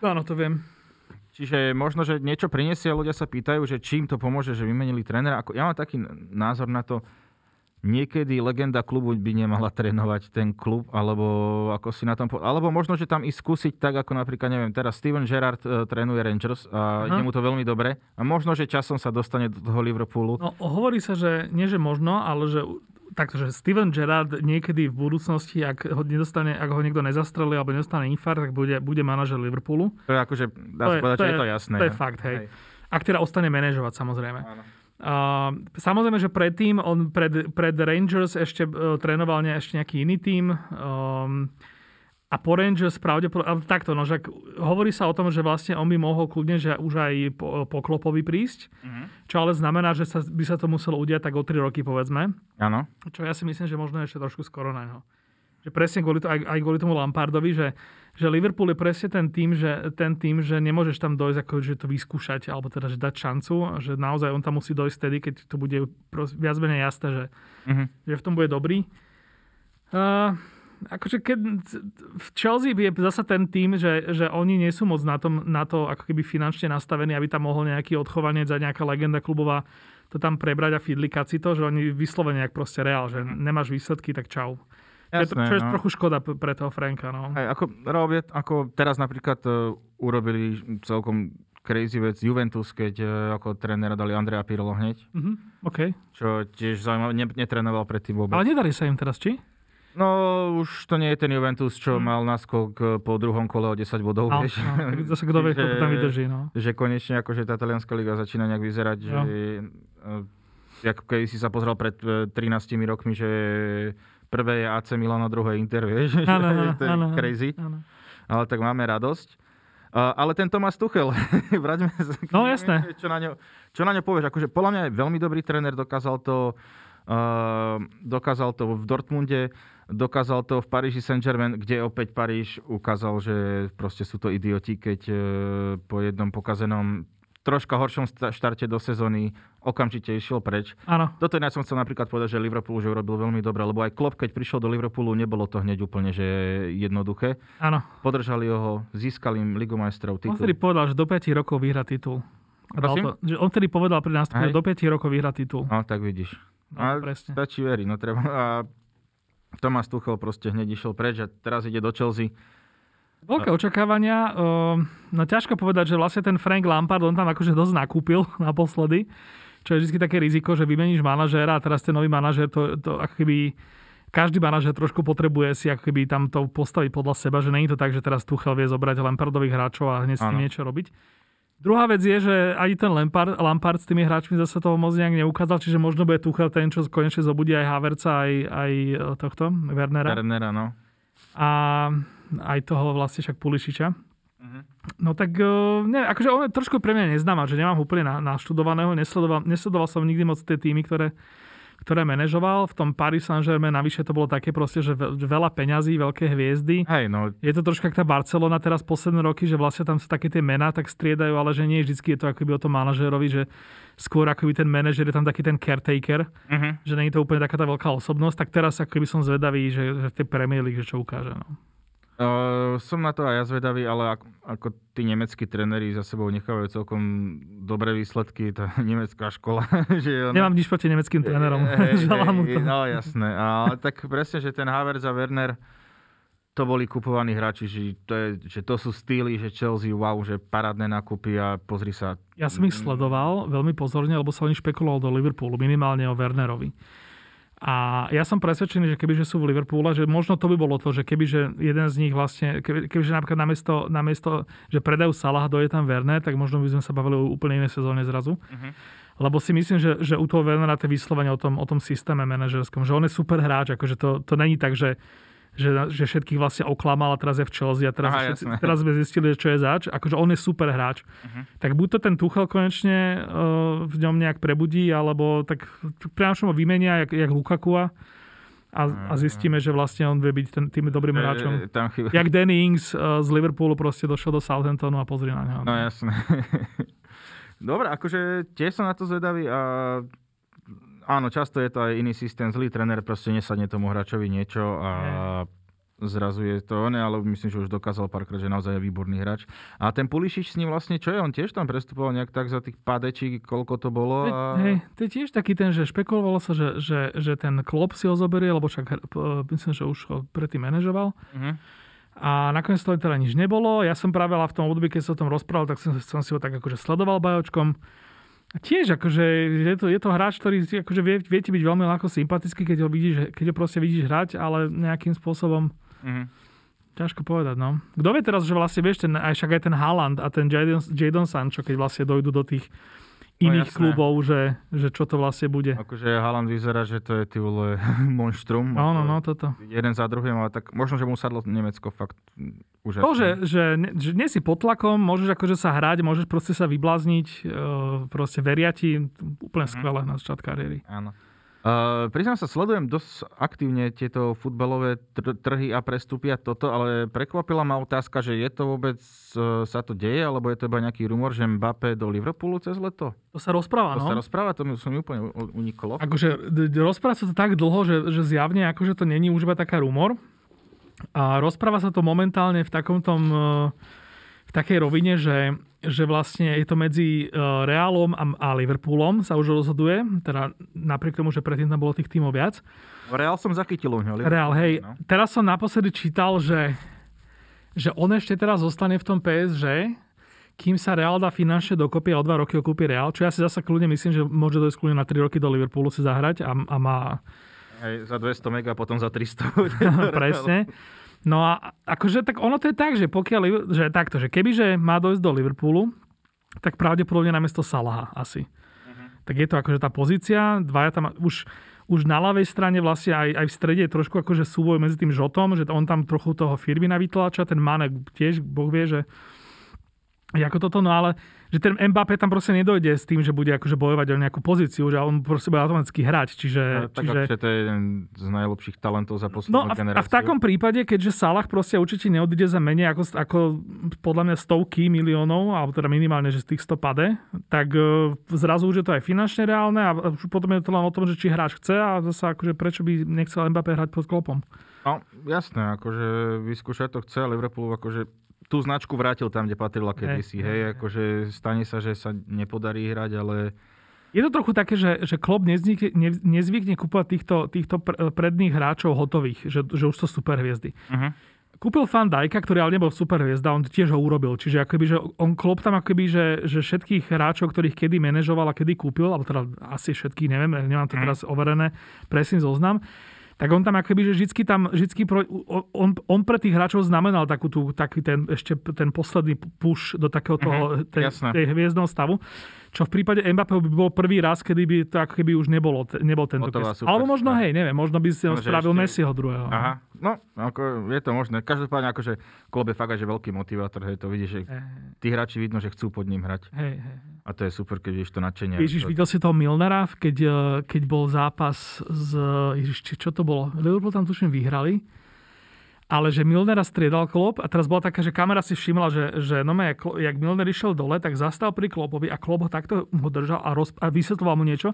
Áno, to viem. Čiže možno, že niečo prinesie, ľudia sa pýtajú, že čím to pomôže, že vymenili trénera. Ako, ja mám taký názor na to, niekedy legenda klubu by nemala trénovať ten klub, alebo ako si na tom... Po... Alebo možno, že tam i skúsiť tak, ako napríklad, neviem, teraz Steven Gerrard uh, trénuje Rangers a Aha. ide mu to veľmi dobre. A možno, že časom sa dostane do toho Liverpoolu. No, hovorí sa, že nie, že možno, ale že takže Steven Gerrard niekedy v budúcnosti, ak ho, nedostane, ak ho niekto nezastrelí alebo nedostane infarkt, tak bude, bude manažer Liverpoolu. To je akože, dá to povedať, že je, je to jasné. To je fakt, hej. hej. Ak teda ostane manažovať, samozrejme. Áno. Uh, samozrejme, že predtým on pred, pred Rangers ešte uh, trénoval ne, ešte nejaký iný tým. Um, A po Rangers pravdepodobne, takto, no, že hovorí sa o tom, že vlastne on by mohol kľudne, že už aj po, po Klopovi prísť, mm-hmm. čo ale znamená, že sa, by sa to muselo udiať tak o 3 roky, povedzme. Áno. Čo ja si myslím, že možno ešte trošku skoro na neho. Že presne kvôli to, aj, aj kvôli tomu Lampardovi, že, že Liverpool je presne ten tým, že, ten tým, že nemôžeš tam dojsť ako, že to vyskúšať, alebo teda, že dať šancu, že naozaj on tam musí dojsť vtedy, keď to bude viac menej jasné, že, mm-hmm. že v tom bude dobrý. Uh, akože keď v Chelsea je zasa ten tým, že, že oni nie sú moc na, tom, na to ako keby finančne nastavení, aby tam mohol nejaký odchovanec za nejaká legenda klubová to tam prebrať a fidlikať si to, že oni vyslovene jak proste reál, že nemáš výsledky, tak čau. Jasné, čo je no. trochu škoda pre toho Franka. No. Aj, ako, robie, ako teraz napríklad uh, urobili celkom crazy vec Juventus, keď uh, ako trénera dali Andrea Pirlo hneď. Mm-hmm, okay. Čo tiež zaujímavé, ne, netrénoval predtým vôbec. Ale nedarí sa im teraz, či? No, už to nie je ten Juventus, čo hmm. mal naskok eh, po druhom kole o 10 bodov. No, vieš. no, zase kto vie, kto tam vydrží. No. Že konečne akože tá talianská liga začína nejak vyzerať, no. že ako keď si sa pozrel pred 13 rokmi, že prvé je AC Milano, druhé Inter, vieš, ano, ano, to je ano, crazy. Ano. Ale tak máme radosť. Uh, ale ten Tomas Tuchel, vraťme sa. No jasné. Čo na, ňo, čo na ňo povieš? Akože podľa mňa je veľmi dobrý tréner, dokázal to, uh, dokázal to v Dortmunde, dokázal to v Paríži Saint-Germain, kde opäť Paríž ukázal, že proste sú to idioti, keď uh, po jednom pokazenom troška horšom štarte do sezóny okamžite išiel preč. Áno. Toto ja som chcel napríklad povedať, že Liverpool už urobil veľmi dobre, lebo aj Klopp, keď prišiel do Liverpoolu, nebolo to hneď úplne že jednoduché. Áno. Podržali ho, získali im Ligu majstrov titul. On vtedy povedal, že do 5 rokov vyhrá titul. To, že on vtedy povedal pri nástupe, že do 5 rokov vyhrá titul. No, tak vidíš. No, a presne. stačí veriť. No, treba. A Thomas Tuchel proste hneď išiel preč a teraz ide do Chelsea Veľké očakávania. No ťažko povedať, že vlastne ten Frank Lampard, on tam akože dosť nakúpil naposledy, čo je vždy také riziko, že vymeníš manažéra a teraz ten nový manažér, to, to ako keby každý manažer trošku potrebuje si ako keby tam to postaviť podľa seba, že není to tak, že teraz Tuchel vie zobrať Lampardových hráčov a hneď s tým niečo robiť. Druhá vec je, že ani ten Lampard, Lampard s tými hráčmi zase toho moc nejak neukázal, čiže možno bude Tuchel ten, čo konečne zobudí aj Haverca, aj, aj e, tohto, Wernera. Wernera, no. A aj toho vlastne však Pulišiča. Uh-huh. No tak, e, ne, akože on je trošku pre mňa neznáma, že nemám úplne naštudovaného, nesledoval, nesledoval som nikdy moc tie týmy, ktoré, ktoré manažoval. V tom Paris Saint-Germain navyše to bolo také proste, že veľa peňazí, veľké hviezdy. Hej, no. Je to troška tá Barcelona teraz posledné roky, že vlastne tam sa také tie mená tak striedajú, ale že nie vždy je to akoby o tom manažerovi, že skôr akoby ten manažer je tam taký ten caretaker, uh-huh. že nie je to úplne taká tá veľká osobnosť. Tak teraz akoby som zvedavý, že, že v tej Premier League, že čo ukáže. No. Uh, som na to aj ja zvedavý, ale ako, ako tí nemeckí tréneri za sebou nechávajú celkom dobré výsledky, tá nemecká škola. že ona... Nemám nič proti nemeckým trénerom. Hey, hey, no jasné, ale tak presne, že ten Havertz a Werner to boli kupovaní hráči, že to, je, že to sú styly, že Chelsea, wow, že parádne nákupy a pozri sa. Ja som ich sledoval veľmi pozorne, lebo sa oni špekuloval do Liverpoolu, minimálne o Wernerovi. A ja som presvedčený, že kebyže sú v Liverpoole, že možno to by bolo to, že kebyže jeden z nich vlastne, keby, kebyže napríklad namiesto, namiesto že predajú Salah, dojde tam Werner, tak možno by sme sa bavili o úplne inej sezóne zrazu. Uh-huh. Lebo si myslím, že, že u toho Wernera to je vyslovene o tom, o tom systéme manažerskom, že on je super hráč, akože to, to není tak, že že, že všetkých vlastne oklamal a teraz je v Chelsea a teraz, Aha, všetci, teraz sme zistili, čo je zač. Akože on je super hráč. Uh-huh. Tak buď to ten Tuchel konečne uh, v ňom nejak prebudí, alebo tak priamo ho vymenia, jak, jak Lukaku a, a zistíme, že vlastne on vie byť ten, tým dobrým hráčom. Tam chyba. Jak Danny Ings uh, z Liverpoolu proste došiel do Southamptonu a pozri na neho. No jasné. Dobre, akože tiež som na to zvedavý a áno, často je to aj iný systém. Zlý tréner proste nesadne tomu hráčovi niečo a zrazu je to ne, ale myslím, že už dokázal párkrát, že naozaj je výborný hráč. A ten Pulišič s ním vlastne, čo je, on tiež tam prestupoval nejak tak za tých padečí, koľko to bolo. A... Hej, to je tiež taký ten, že špekulovalo sa, že, že, že ten klop si ho zoberie, lebo však myslím, že už ho predtým manažoval. Uh-huh. A nakoniec to teda nič nebolo. Ja som práve v tom období, keď som o tom rozprával, tak som, som si ho tak akože sledoval bajočkom. A tiež akože je to, je to hráč, ktorý akože vie, vie ti byť veľmi ľahko sympatický, keď ho, vidíš, keď ho proste vidíš hrať, ale nejakým spôsobom mm-hmm. ťažko povedať, no. Kto vie teraz, že vlastne vieš, ten, aj však aj ten Haaland a ten Jadon, Jadon Sancho, keď vlastne dojdú do tých iných no, klubov, že, že čo to vlastne bude. Akože Haaland vyzerá, že to je ty vole monštrum. No, no, no, toto. Jeden za druhým, ale tak možno, že mu sadlo Nemecko fakt už. To, že, že, že nie si pod tlakom, môžeš akože sa hrať, môžeš proste sa vyblázniť, proste veria ti, úplne mm. skvelé na začiat kariéry. Áno. Uh, priznám sa, sledujem dosť aktívne tieto futbalové tr- trhy a prestupy a toto, ale prekvapila ma otázka, že je to vôbec, uh, sa to deje, alebo je to iba nejaký rumor, že Mbappé do Liverpoolu cez leto? To sa rozpráva, to no. sa rozpráva, to mi, som mi úplne uniklo. Akože rozpráva sa to tak dlho, že, že zjavne akože to není už iba taká rumor. A rozpráva sa to momentálne v takomto uh, v takej rovine, že, že vlastne je to medzi uh, Reálom a, a Liverpoolom sa už rozhoduje, teda napriek tomu, že predtým tam bolo tých tímov viac. Reál som zachytil u neho. Reál, hej. No. Teraz som naposledy čítal, že, že on ešte teraz zostane v tom PSG, kým sa Real dá finančne dokopy a o dva roky ho kúpi Real, čo ja si zase kľudne myslím, že môže dojsť kľudne na 3 roky do Liverpoolu si zahrať a, a má... Hej, za 200 mega, potom za 300. Presne. No a akože tak ono to je tak, že pokiaľ, že takto, že kebyže má dojsť do Liverpoolu, tak pravdepodobne namiesto Salaha asi. Uh-huh. Tak je to akože tá pozícia, dvaja tam už, už na ľavej strane vlastne aj, aj v strede je trošku akože súboj medzi tým Žotom, že on tam trochu toho firmy vytláča, ten Manek tiež, Boh vie, že ako toto, no ale že ten Mbappé tam proste nedojde s tým, že bude akože bojovať o nejakú pozíciu, že on proste bude automaticky hrať. Čiže, no, tak čiže... to je jeden z najlepších talentov za poslednú no, a, generáciu. A v takom prípade, keďže Salah proste určite neodíde za menej ako, ako podľa mňa stovky miliónov, alebo teda minimálne, že z tých 100 pade, tak uh, zrazu už je to aj finančne reálne a potom je to len o tom, že či hráč chce a zase akože prečo by nechcel Mbappé hrať pod klopom. No, jasné, akože vyskúšať to chce, Liverpool akože tú značku vrátil tam, kde patrila kedysi. Hej, hej, akože stane sa, že sa nepodarí hrať, ale... Je to trochu také, že, že klub nezvykne, nezvykne kúpať týchto, týchto predných hráčov hotových, že, že už sú super hviezdy. Uh-huh. Kúpil Fan Dajka, ktorý ale nebol super hviezda, on tiež ho urobil. Čiže akoby, že on klop tam akoby, že, že všetkých hráčov, ktorých kedy manažoval a kedy kúpil, alebo teda asi všetkých, neviem, nemám to mhm. teraz overené, presný zoznam, tak on tam akoby, že vždycky tam, vždycky pro, on, on pre tých hráčov znamenal takú tú, taký ten, ešte ten posledný push do takého toho, mm-hmm, tej, tej hviezdného stavu. Čo v prípade Mbappé by bol prvý raz, kedy by to ako keby už nebolo, nebol tento kes. Alebo možno, hej, neviem, možno by si ho spravil ešte... Messiho druhého. Aha, no, ako je to možné. Každopádne akože Klob je fakt že veľký motivátor, hej, to vidíš, že tí hráči vidno, že chcú pod ním hrať. Hej, hej. A to je super, keď vidíš to nadšenie. Ježiš, videl si toho Milnera, keď, eh, keď bol zápas z... Ježiš, čo to bolo? Liverpool tam tuším vyhrali ale že Milnera striedal klop a teraz bola taká, že kamera si všimla, že, že no jak Milner išiel dole, tak zastal pri klopovi a klop ho takto ho držal a, roz, a vysvetloval mu niečo.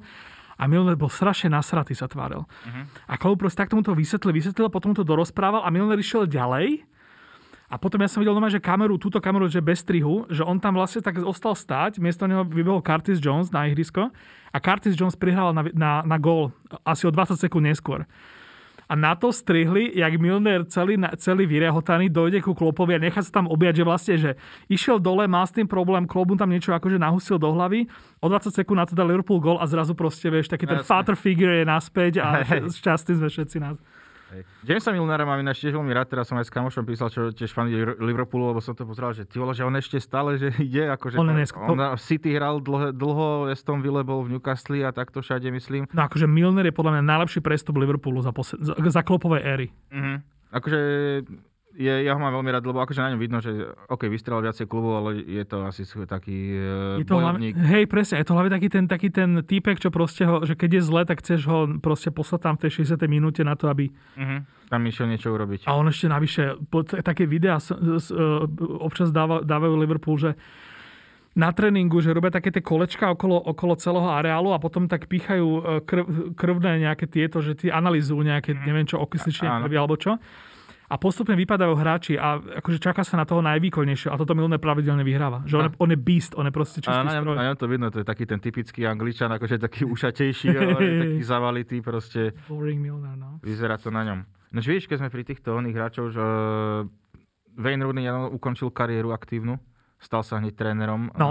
A Milner bol strašne nasratý, sa tváril. Uh-huh. A Klopp proste takto mu to vysvetlil, vysvetlil, potom to dorozprával a Milner išiel ďalej. A potom ja som videl doma, že kameru, túto kameru, že bez strihu, že on tam vlastne tak ostal stáť, miesto neho vybehol Curtis Jones na ihrisko a Curtis Jones prihral na, na, na gól asi o 20 sekúnd neskôr a na to strihli, jak Milner celý, celý vyrehotaný dojde ku Klopovi a nechá sa tam objať, že vlastne, že išiel dole, má s tým problém, Klopp tam niečo akože nahusil do hlavy, o 20 sekúnd na to dal Liverpool gol a zrazu proste, vieš, taký ten father figure je naspäť a šťastný sme všetci nás. Hej. Jamesa Milnera mám ináč tiež veľmi rád, teraz som aj s kamošom písal, čo tiež fan Liverpoolu, lebo som to pozeral, že ty vole, že on ešte stále, že ide, akože on, on, on v City hral dlho, dlho Aston Villa bol v Newcastle a takto všade myslím. No akože Milner je podľa mňa najlepší prestup Liverpoolu za, posled, za, za klopovej éry. Uh-huh. Akože je, ja ho mám veľmi rád, lebo akože na ňom vidno, že OK, vystrelal viacej klubov, ale je to asi taký uh, je to bojovník. Hlavne, hej, presne, je to hlavne taký ten, taký ten týpek, čo proste ho, že keď je zle, tak chceš ho proste poslať tam v tej 60. minúte na to, aby... Uh-huh. Tam išiel niečo urobiť. A on ešte navyše, také videá občas dáva, dávajú Liverpool, že na tréningu, že robia také tie kolečka okolo, okolo celého areálu a potom tak pýchajú e, krv, krvné nejaké tieto, že ty analýzujú nejaké, mhm. neviem čo, okysličenie krvi alebo čo a postupne vypadajú hráči a akože čaká sa na toho najvýkonnejšieho a toto Milner pravidelne vyhráva. Že on, je, on je beast, on je proste čistý a ňom, na ňom to vidno, to je taký ten typický angličan, akože taký ušatejší, ale taký zavalitý proste. Boring Milner, no. Vyzerá to na ňom. No vieš, keď sme pri týchto oných hráčov, že Wayne Rooney ukončil kariéru aktívnu, stal sa hneď trénerom. No.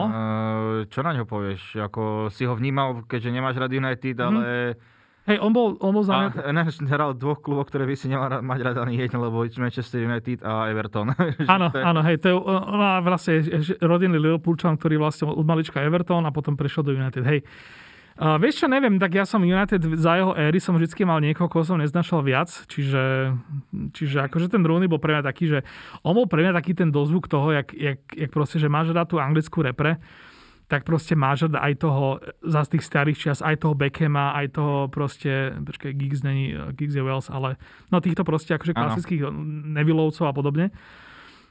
Čo na ňo povieš? Ako si ho vnímal, keďže nemáš rád United, mm-hmm. ale Hej, on bol, on bol mňa... A hral dvoch klubov, ktoré by si nemal mať rád ani jeden, lebo Manchester United a Everton. áno, je... áno, hej, to je ona vlastne rodinný Liverpoolčan, ktorý vlastne od malička Everton a potom prešiel do United. Hej, Uh, vieš čo, neviem, tak ja som United za jeho éry som vždy mal niekoho, koho som neznašal viac, čiže, čiže akože ten Rooney bol pre mňa taký, že on bol pre mňa taký ten dozvuk toho, jak, jak, jak proste, že máš rád tú anglickú repre, tak proste máš aj toho, za tých starých čias, aj toho Beckhama, aj toho proste, počkaj, Giggs není, Giggs je Wells, ale no týchto proste akože klasických Nevillovcov a podobne.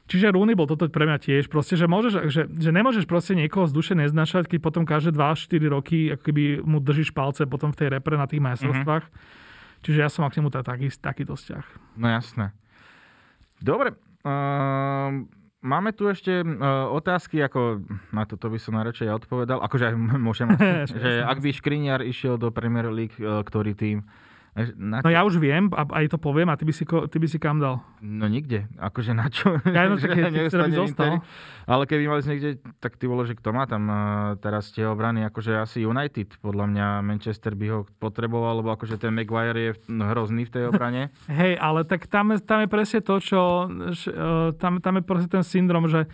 Čiže Rooney bol toto pre mňa tiež, proste, že, môžeš, že, že nemôžeš proste niekoho z duše neznašať, keď potom každé 2-4 roky ako keby mu držíš palce potom v tej repre na tých majstrovstvách. Mm-hmm. Čiže ja som mal k nemu taký, takýto vzťah. No jasné. Dobre. Uh, máme tu ešte uh, otázky, ako na toto by som najradšej odpovedal. Akože aj môžem, že ak by Škriniar išiel do Premier League, uh, ktorý tým na čo? No ja už viem, a aj to poviem, a ty by si, ty by si kam dal? No nikde. Akože na čo? Ja no, keď, keď by zostal. Ale keby mali niekde, tak ty vole, že kto má tam uh, teraz tie obrany, akože asi United, podľa mňa Manchester by ho potreboval, lebo akože ten Maguire je hrozný v tej obrane. Hej, ale tak tam, tam je presne to, čo, uh, tam, tam je presne ten syndrom, že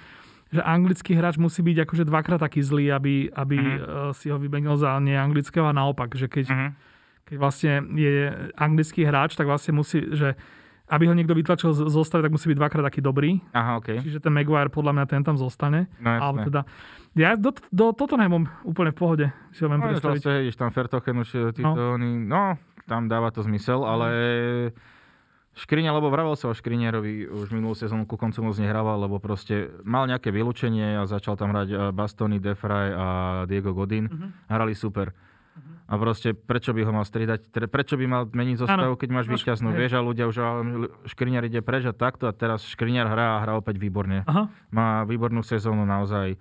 že anglický hráč musí byť akože dvakrát taký zlý, aby, aby uh-huh. si ho vymenil za neanglického a naopak, že keď, uh-huh keď vlastne je anglický hráč, tak vlastne musí, že aby ho niekto vytlačil z zostavy, tak musí byť dvakrát taký dobrý. Aha, okay. Čiže ten Maguire podľa mňa ten tam zostane. No, Ale teda, ja do, do Tottenhamu úplne v pohode si ho viem no, predstaviť. Vlastne, ideš tam Fertochen už títo, no. Oni, no, tam dáva to zmysel, ale Škriňa, lebo vravel sa o Škriňerovi už minulú sezónu ku koncu moc nehrával, lebo proste mal nejaké vylúčenie a začal tam hrať eh, Bastoni, Defray a Diego Godin. Uh-huh. Hrali super. A proste, prečo by ho mal striedať? Prečo by mal meniť zostavu, keď máš víťaznú? Vieš, a ľudia už, Škriňar ide preč a takto a teraz Škriňar hrá a hrá opäť výborne. Aha. Má výbornú sezónu naozaj.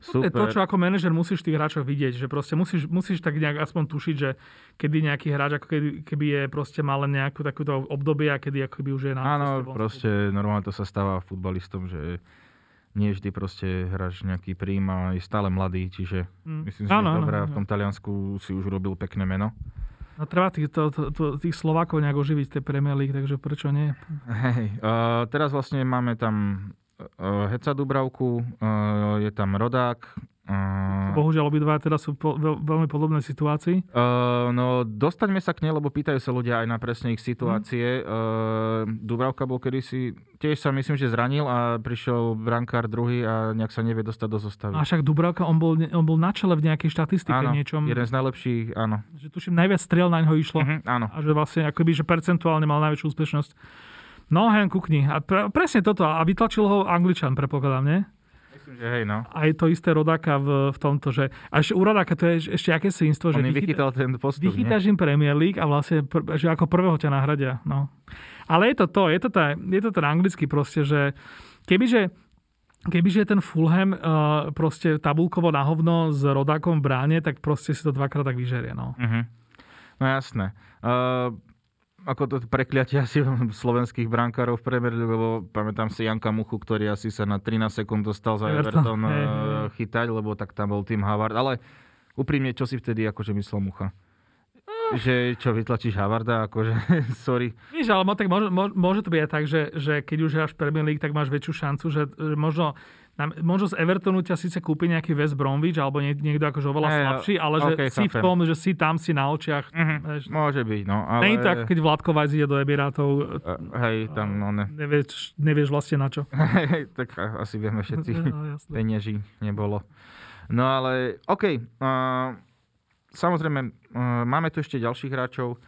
Super. To, čo ako manažer musíš tých hráčov vidieť, že proste musíš, musíš tak nejak aspoň tušiť, že kedy nejaký hráč, ako keby, keby je proste mal len nejakú takúto obdobie a kedy ako keby už je na... Áno, proste normálne to sa stáva futbalistom, že nie vždy proste hráš nejaký príjm a je stále mladý, čiže mm. myslím, že ano, dobré. v tom Taliansku si už robil pekné meno. No treba tých, to, to, to, tých Slovákov nejak oživiť tej Premier League, takže prečo nie? Hej, uh, teraz vlastne máme tam uh, Heca Dubravku, uh, je tam Rodák, Uh, Bohužiaľ, obidva teda sú po, veľ, veľmi podobné situácii. Uh, no, dostaňme sa k nej, lebo pýtajú sa ľudia aj na presne ich situácie. Mm. Uh, Dubravka bol kedysi, tiež sa myslím, že zranil a prišiel brankár druhý a nejak sa nevie dostať do zostavy. A však Dubravka, on bol, on bol na čele v nejakej štatistike áno, niečom. jeden z najlepších, áno. Že tuším, najviac striel na ňo išlo. Uh-huh, áno. A že vlastne akoby, že percentuálne mal najväčšiu úspešnosť. No, hen kukni. A pre, presne toto. A vytlačil ho Angličan, predpokladám, nie? Že hej, no. Aj to isté rodáka v, v tomto, že... A ešte u rodáka to je ešte aké svinstvo, že... On vychytal ten postup, Vychytáš im Premier League a vlastne, že ako prvého ťa nahradia, no. Ale je to to, je to, tá, je to ten anglický proste, že kebyže Kebyže je ten Fulham uh, proste tabulkovo na hovno s rodákom v bráne, tak proste si to dvakrát tak vyžerie. No, uh-huh. no jasné. Uh, ako to prekliatie asi slovenských brankárov v Premier lebo pamätám si Janka Muchu, ktorý asi sa na 13 sekúnd dostal za Everton, Everton hey, hey. chytať, lebo tak tam bol tým Havard. Ale úprimne, čo si vtedy akože myslel Mucha? Že čo, vytlačíš Havarda, akože, sorry. Víš, ale tak môže, môže to byť aj tak, že, že keď už hráš Premier League, tak máš väčšiu šancu, že, že možno možno z Evertonu ťa síce kúpi nejaký West Bromwich alebo nie, niekto akože oveľa hey, slabší, ale okay, že si v tom, že si tam, si na očiach. Mm-hmm, môže byť, no. Ale... Nie tak, keď Vládko Vajc ide do Emirátov. Uh, hej, tam no ne. Nevieš, nevieš vlastne na čo. Hej, tak asi vieme všetci. no, Penieží nebolo. No ale, OK. Uh, samozrejme, uh, máme tu ešte ďalších hráčov.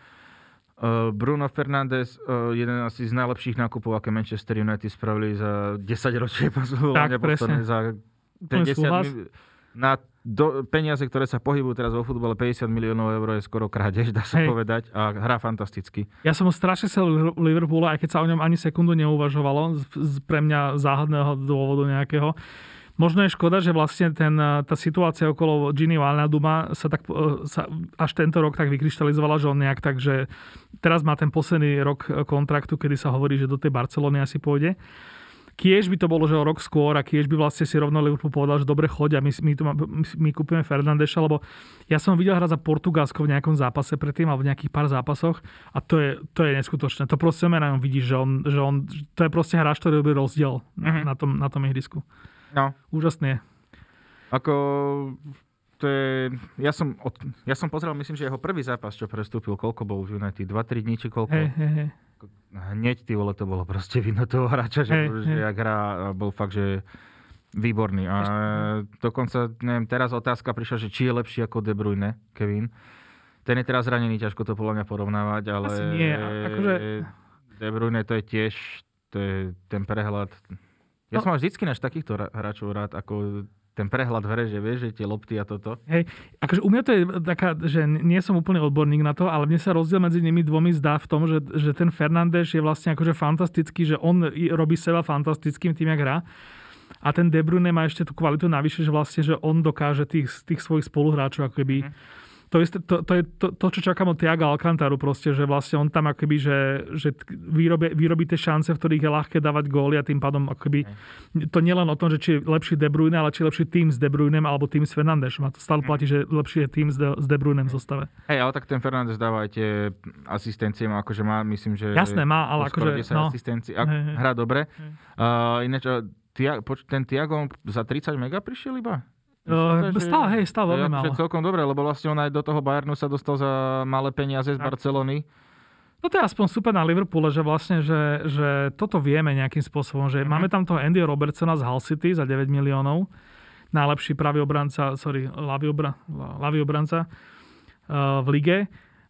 Uh, Bruno Fernández, uh, jeden asi z najlepších nákupov, aké Manchester United spravili za 10 ročie Tak, presne. Za 10 mil... na do, peniaze, ktoré sa pohybujú teraz vo futbale, 50 miliónov eur je skoro krádež, dá sa Hej. povedať. A hrá fantasticky. Ja som strašne chcel Liverpoolu, aj keď sa o ňom ani sekundu neuvažovalo, z, z pre mňa záhadného dôvodu nejakého. Možno je škoda, že vlastne ten, eh, tá situácia okolo Gini Wijnalduma sa, tak, eh, sa až tento rok tak vykryštalizovala, že on nejak tak, že teraz má ten posledný rok eh, kontraktu, kedy sa hovorí, že do tej Barcelony asi pôjde. Kiež by to bolo, že o rok skôr a kiež by vlastne si rovno Liverpool povedal, že dobre choď a my, my, tu, my, my kúpime Fernandeša, lebo ja som videl hrať za Portugalsko v nejakom zápase predtým alebo v nejakých pár zápasoch a to je, to je neskutočné. To proste na ňom vidíš, že on, že on, to je proste hráč, ktorý robí rozdiel mm-hmm. na, tom, na tom ihrisku. No. Úžasné. Ako to je, ja som, od, ja som pozrel, myslím, že jeho prvý zápas, čo prestúpil, koľko bol v United, 2-3 dní, či koľko? Hey, hey, hey hneď ty vole to bolo proste vidno toho hráča, že, hey, že hey. jak hrá, bol fakt, že výborný. A dokonca, neviem, teraz otázka prišla, že či je lepší ako De Bruyne, Kevin. Ten je teraz zranený, ťažko to podľa mňa porovnávať, ale... Asi nie, akože... De Bruyne to je tiež, to je ten prehľad. Ja no. som vždycky náš takýchto hráčov rád, ako ten prehľad v hre, že vieš, že tie lopty a toto. Hej, akože u mňa to je taká, že nie som úplne odborník na to, ale mne sa rozdiel medzi nimi dvomi zdá v tom, že, že ten Fernández je vlastne akože fantastický, že on robí seba fantastickým tým, jak hrá. A ten De Bruyne má ešte tú kvalitu navyše, že vlastne, že on dokáže tých, tých svojich spoluhráčov ako keby mm to, je, to, to je to, to, čo čakám od Tiaga Alcantaru proste, že vlastne on tam akoby, že, že výrobe, vyrobí tie šance, v ktorých je ľahké dávať góly a tým pádom akoby, to nie len o tom, že či je lepší De Bruyne, ale či je lepší tým s De Bruynem alebo tým s Fernandešom. A to stále platí, že lepší je tým s De, s De Bruynem v zostave. Hej, ale tak ten Fernández dáva aj tie asistencie, akože má, myslím, že... Jasné, má, ale akože... 10 no. asistencií. Ak, hej, hej. Hrá dobre. Uh, ináč, ten Tiago za 30 mega prišiel iba? Uh, stále, hej, stále veľmi málo. celkom dobre, lebo vlastne on aj do toho Bayernu sa dostal za malé peniaze z tak. Barcelony. Toto je aspoň super na Liverpoole, že vlastne, že, že toto vieme nejakým spôsobom, že mm-hmm. máme tam toho Andy Robertsona z Hull City za 9 miliónov, najlepší pravý obranca, sorry, ľavý, obra, ľavý obranca uh, v lige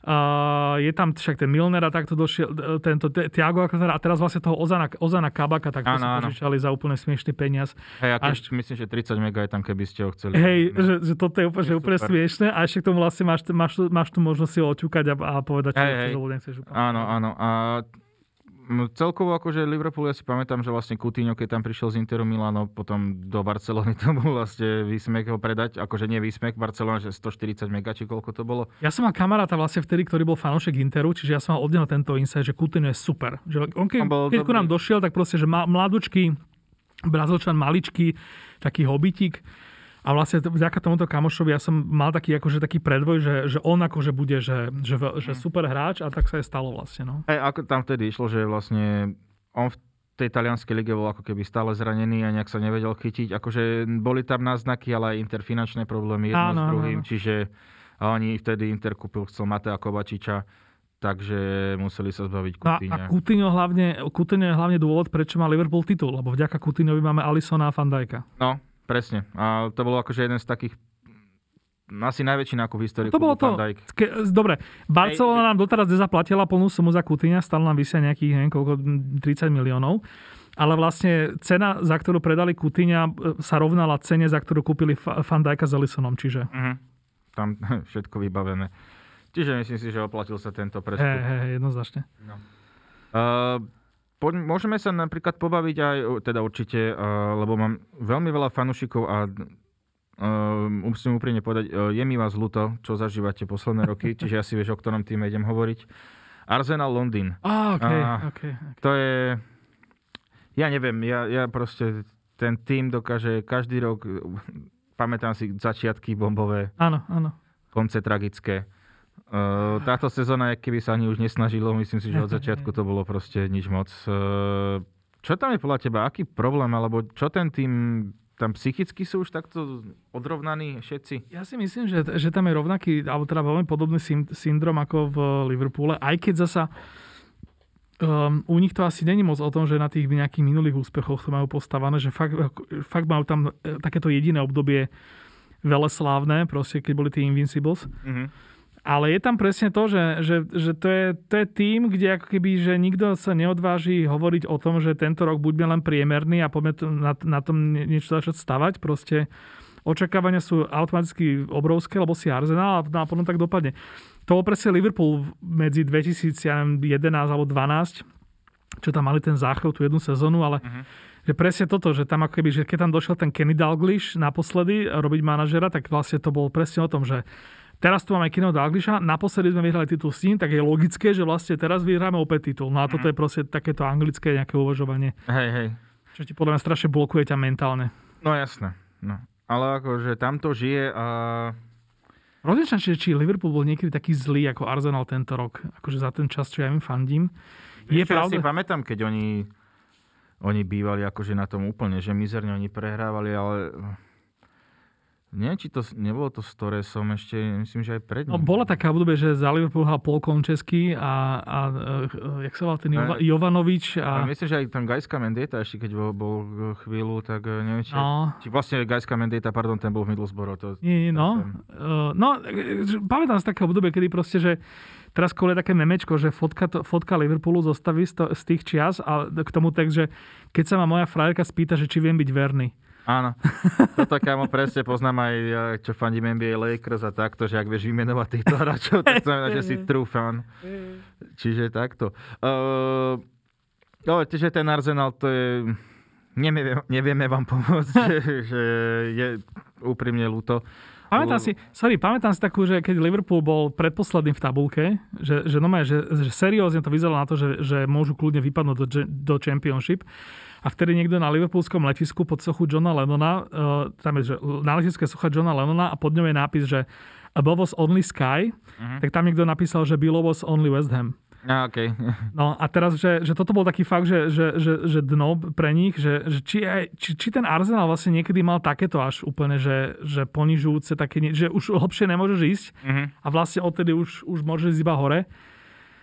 Uh, je tam však ten Milner a takto došiel, tento Tiago a teraz vlastne toho Ozana, Ozana Kabaka takto si požičali za úplne smiešný peniaz. Hej, a ešte, myslím, že 30 mega je tam, keby ste ho chceli. Hej, že, že, toto je úplne, že úplne smiešné a ešte k tomu vlastne máš, máš, máš tu možnosť si ho oťukať a, a povedať, čo hej, chceš, hej. Áno, áno. A celkovo akože Liverpool, ja si pamätám, že vlastne Coutinho, keď tam prišiel z Interu Milano, potom do Barcelony, to bol vlastne výsmek ho predať, akože nie výsmek, Barcelona, že 140 mega, či koľko to bolo. Ja som mal kamaráta vlastne vtedy, ktorý bol fanošek Interu, čiže ja som mal od neho tento insight, že Coutinho je super. Že on keď, on keď ku nám došiel, tak proste, že mladúčky, Brazilčan maličký, taký hobitík, a vlastne vďaka tomuto kamošovi ja som mal taký, akože, taký predvoj, že, že on akože bude, že, že, že mhm. super hráč a tak sa je stalo vlastne. No. Hey, ako tam vtedy išlo, že vlastne on v tej talianskej lige bol ako keby stále zranený a nejak sa nevedel chytiť. Akože boli tam náznaky, ale aj interfinančné problémy jedno áno, s druhým, áno. čiže oni vtedy Inter kúpil, chcel Matea Kovačiča, takže museli sa zbaviť Coutinho. No a, a Coutinho, hlavne, Coutinho je hlavne dôvod, prečo má Liverpool titul, lebo vďaka Coutinhovi máme Alisona a Fandajka. No, Presne. A to bolo akože jeden z takých asi najväčší nákup v histórii. To bolo to. Ke, dobre, Barcelona nám doteraz nezaplatila plnú sumu za Kutyňa, stále nám vysia nejakých, neviem koľko, 30 miliónov. Ale vlastne cena, za ktorú predali Kutyňa, e, sa rovnala cene, za ktorú kúpili Fandajka s Elisonom, čiže... Uh-huh. Tam všetko vybavené. Čiže myslím si, že oplatil sa tento prestup. Hej, hej, jednoznačne. No. Uh, poď, môžeme sa napríklad pobaviť aj, teda určite, lebo mám veľmi veľa fanúšikov a musím úprimne povedať, uh, je mi vás ľúto, čo zažívate posledné roky, čiže ja si vieš, o ktorom týme idem hovoriť. Arsenal Londýn. Ah, okay, uh, okay, okay. To je... Ja neviem, ja, ja proste ten tým dokáže každý rok, pamätám si začiatky bombové. Áno, áno. Konce tragické. Uh, táto sezóna, keby sa ani už nesnažilo, myslím si, že od začiatku to bolo proste nič moc. Uh, čo tam je podľa teba? Aký problém? Alebo čo ten tým tam psychicky sú už takto odrovnaní všetci? Ja si myslím, že, že tam je rovnaký, alebo teda veľmi podobný syndrom ako v Liverpoole, aj keď zasa um, u nich to asi není moc o tom, že na tých nejakých minulých úspechoch to majú postavané, že fakt, fakt majú tam e, takéto jediné obdobie veleslávne, proste keď boli tí Invincibles. Mm-hmm ale je tam presne to, že, že, že to, je, to je tým, kde ako keby, že nikto sa neodváži hovoriť o tom, že tento rok buďme len priemerný a poďme na, na tom niečo začať stavať. Proste očakávania sú automaticky obrovské, lebo si Arsenal a, a potom tak dopadne. To bol presne Liverpool medzi 2011 alebo 12, čo tam mali ten záchod tú jednu sezónu, ale uh-huh. že presne toto, že tam ako keby, že keď tam došiel ten Kenny Dalglish naposledy robiť manažera, tak vlastne to bolo presne o tom, že Teraz tu máme Kino Dalglisha, naposledy sme vyhrali titul s ním, tak je logické, že vlastne teraz vyhráme opäť titul. No a toto mhm. je proste takéto anglické nejaké uvažovanie. Hej, hej. Čo ti podľa mňa strašne blokuje ťa mentálne. No jasné. No. Ale akože tam to žije a... Rozličná, či, či Liverpool bol niekedy taký zlý ako Arsenal tento rok. Akože za ten čas, čo ja im fandím. Je Vieš, pravda... Ja si pamätám, keď oni, oni bývali akože na tom úplne, že mizerne oni prehrávali, ale Neviem, či to nebolo to s Torresom ešte, myslím, že aj pred no, ním. No, bola taká obdobie, že za Liverpool hral Paul Končeský a, a, uh, jak sa volal ten Jova, Jovanovič. A... a... myslím, že aj tam Gajska Mendeta ešte, keď bol, bol chvíľu, tak eh, neviem, či, no. či vlastne Gajska Mendeta, pardon, ten bol v Middlesbrough. To, Nie, no. Ten... Uh, no, pamätám si také obdobie, kedy proste, že teraz je také memečko, že fotka, to, fotka Liverpoolu zostaví z, to, z tých čias a k tomu tak, že keď sa ma moja frajerka spýta, že či viem byť verný. Áno. Toto kámo presne poznám aj, čo fandím NBA Lakers a takto, že ak vieš vymenovať týchto hráčov, tak znamená, že si true fan. Čiže takto. Uh, ale čiže ten Arsenal to je... Nevieme, nevieme vám pomôcť, že, že je úprimne ľúto. Pamätám si, sorry, pamätám si takú, že keď Liverpool bol predposledným v tabulke, že, že, no že, že seriózne to vyzeralo na to, že, že môžu kľudne vypadnúť do, do Championship. A vtedy niekto na liverpoolskom letisku pod sochu Johna Lennona, uh, tam je, že na letiske socha Johna Lennona a pod ňou je nápis, že Above us only sky, uh-huh. tak tam niekto napísal, že Below us only West Ham. A, okay. No a teraz, že, že toto bol taký fakt, že, že, že, že dno pre nich, že, že či, aj, či, či ten Arsenal vlastne niekedy mal takéto až úplne, že, že ponižujúce také, že už hlbšie nemôžeš ísť uh-huh. a vlastne odtedy už, už môžeš ísť iba hore.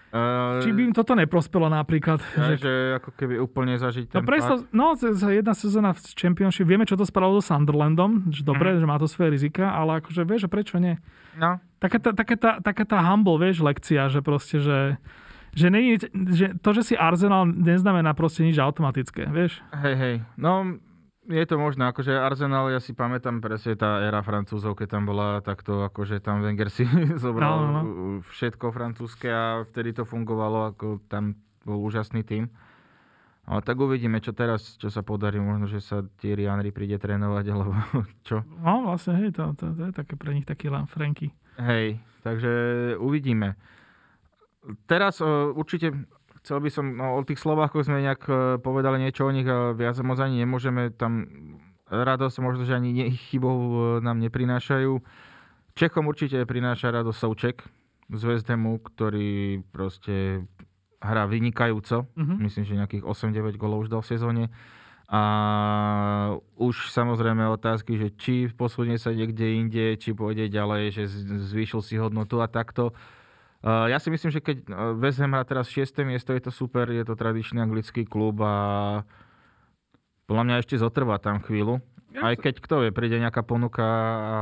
Uh, Či by im toto neprospelo napríklad? Ja, že... že ako keby úplne zažiť no ten no, presto, no, jedna sezóna v Championship, vieme, čo to spravilo so Sunderlandom, že dobre, mm. že má to svoje rizika, ale akože vieš, že prečo nie? No. Taká tá, taká tá, taká tá humble, vieš, lekcia, že proste, že, že, nie, že to, že si Arsenal neznamená proste nič automatické, vieš? Hej, hej. No, je to možné, akože Arsenal, ja si pamätám presne tá éra francúzov, keď tam bola takto, akože tam Wenger si zobral no, no, no. všetko francúzske a vtedy to fungovalo, ako tam bol úžasný tým. Ale tak uvidíme, čo teraz, čo sa podarí. Možno, že sa Thierry Henry príde trénovať, alebo čo. No vlastne, hej, to, to, to je také pre nich taký len Franky. Hej, takže uvidíme. Teraz uh, určite chcel by som, no o tých Slovákoch sme nejak e, povedali niečo o nich a viac moc ani nemôžeme tam radosť, možno, že ani e, nám neprinášajú. Čechom určite prináša radosť Souček z West Hamu, ktorý proste hrá vynikajúco. Mm-hmm. Myslím, že nejakých 8-9 golov už dal v sezóne. A už samozrejme otázky, že či posunie sa niekde inde, či pôjde ďalej, že zvýšil si hodnotu a takto. Uh, ja si myslím, že keď West Ham hrá teraz 6. miesto, je to super, je to tradičný anglický klub a podľa mňa ešte zotrvá tam chvíľu. Ja Aj keď kto vie, príde nejaká ponuka a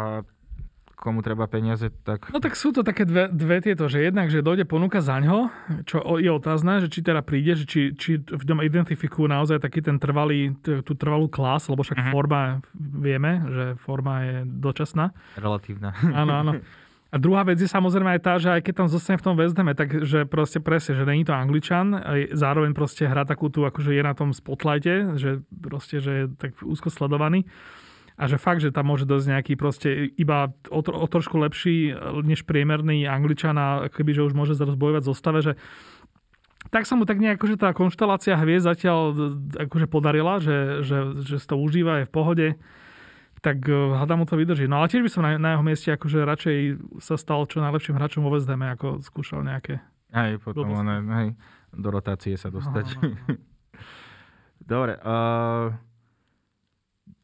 komu treba peniaze, tak... No tak sú to také dve, dve tieto, že jednak, že dojde ponuka za ňo, čo je otázne, že či teda príde, že či, či v tom identifikujú naozaj taký ten trvalý, tú trvalú klas, lebo však uh-huh. forma, vieme, že forma je dočasná. Relatívna. Áno, áno. A druhá vec je samozrejme aj tá, že aj keď tam zostane v tom West tak že proste presne, že není to Angličan, zároveň proste hrá takú tú, akože je na tom spotlighte, že proste, že je tak úzko sledovaný. A že fakt, že tam môže dosť nejaký proste iba o, o trošku lepší než priemerný Angličan a keby, že už môže zaraz bojovať zostave, že tak sa mu tak nejako, že tá konštelácia hviezd zatiaľ akože podarila, že, že, že si to užíva, je v pohode tak uh, hada mu to vydrží. No ale tiež by som na, na jeho mieste akože radšej sa stal čo najlepším hráčom vo West ako skúšal nejaké... Hej, potom one, hej, do rotácie sa dostať. No, no, no. Dobre, uh,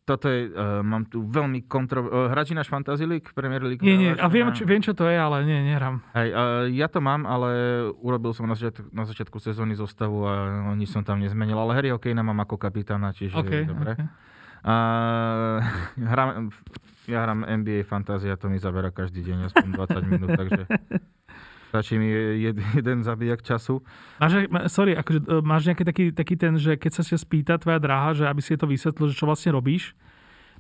toto je, uh, mám tu veľmi kontro... Uh, hráči náš Fantasy League, Premier League? Nie, nie, a viem, čo, viem, čo to je, ale nie, nehrám. Hej, uh, ja to mám, ale urobil som na, začiatku, na začiatku sezóny zostavu a nič som tam nezmenil, ale Harryho Kanea mám ako kapitána, čiže okay, dobre. Okay. A hram, ja hrám NBA Fantázia, to mi zabera každý deň aspoň 20 minút, takže stačí mi jed, jeden zabíjak času. Máš, sorry, akože, e, máš nejaký taký, taký ten, že keď sa ťa spýta tvoja dráha, že aby si to vysvetlil, že čo vlastne robíš,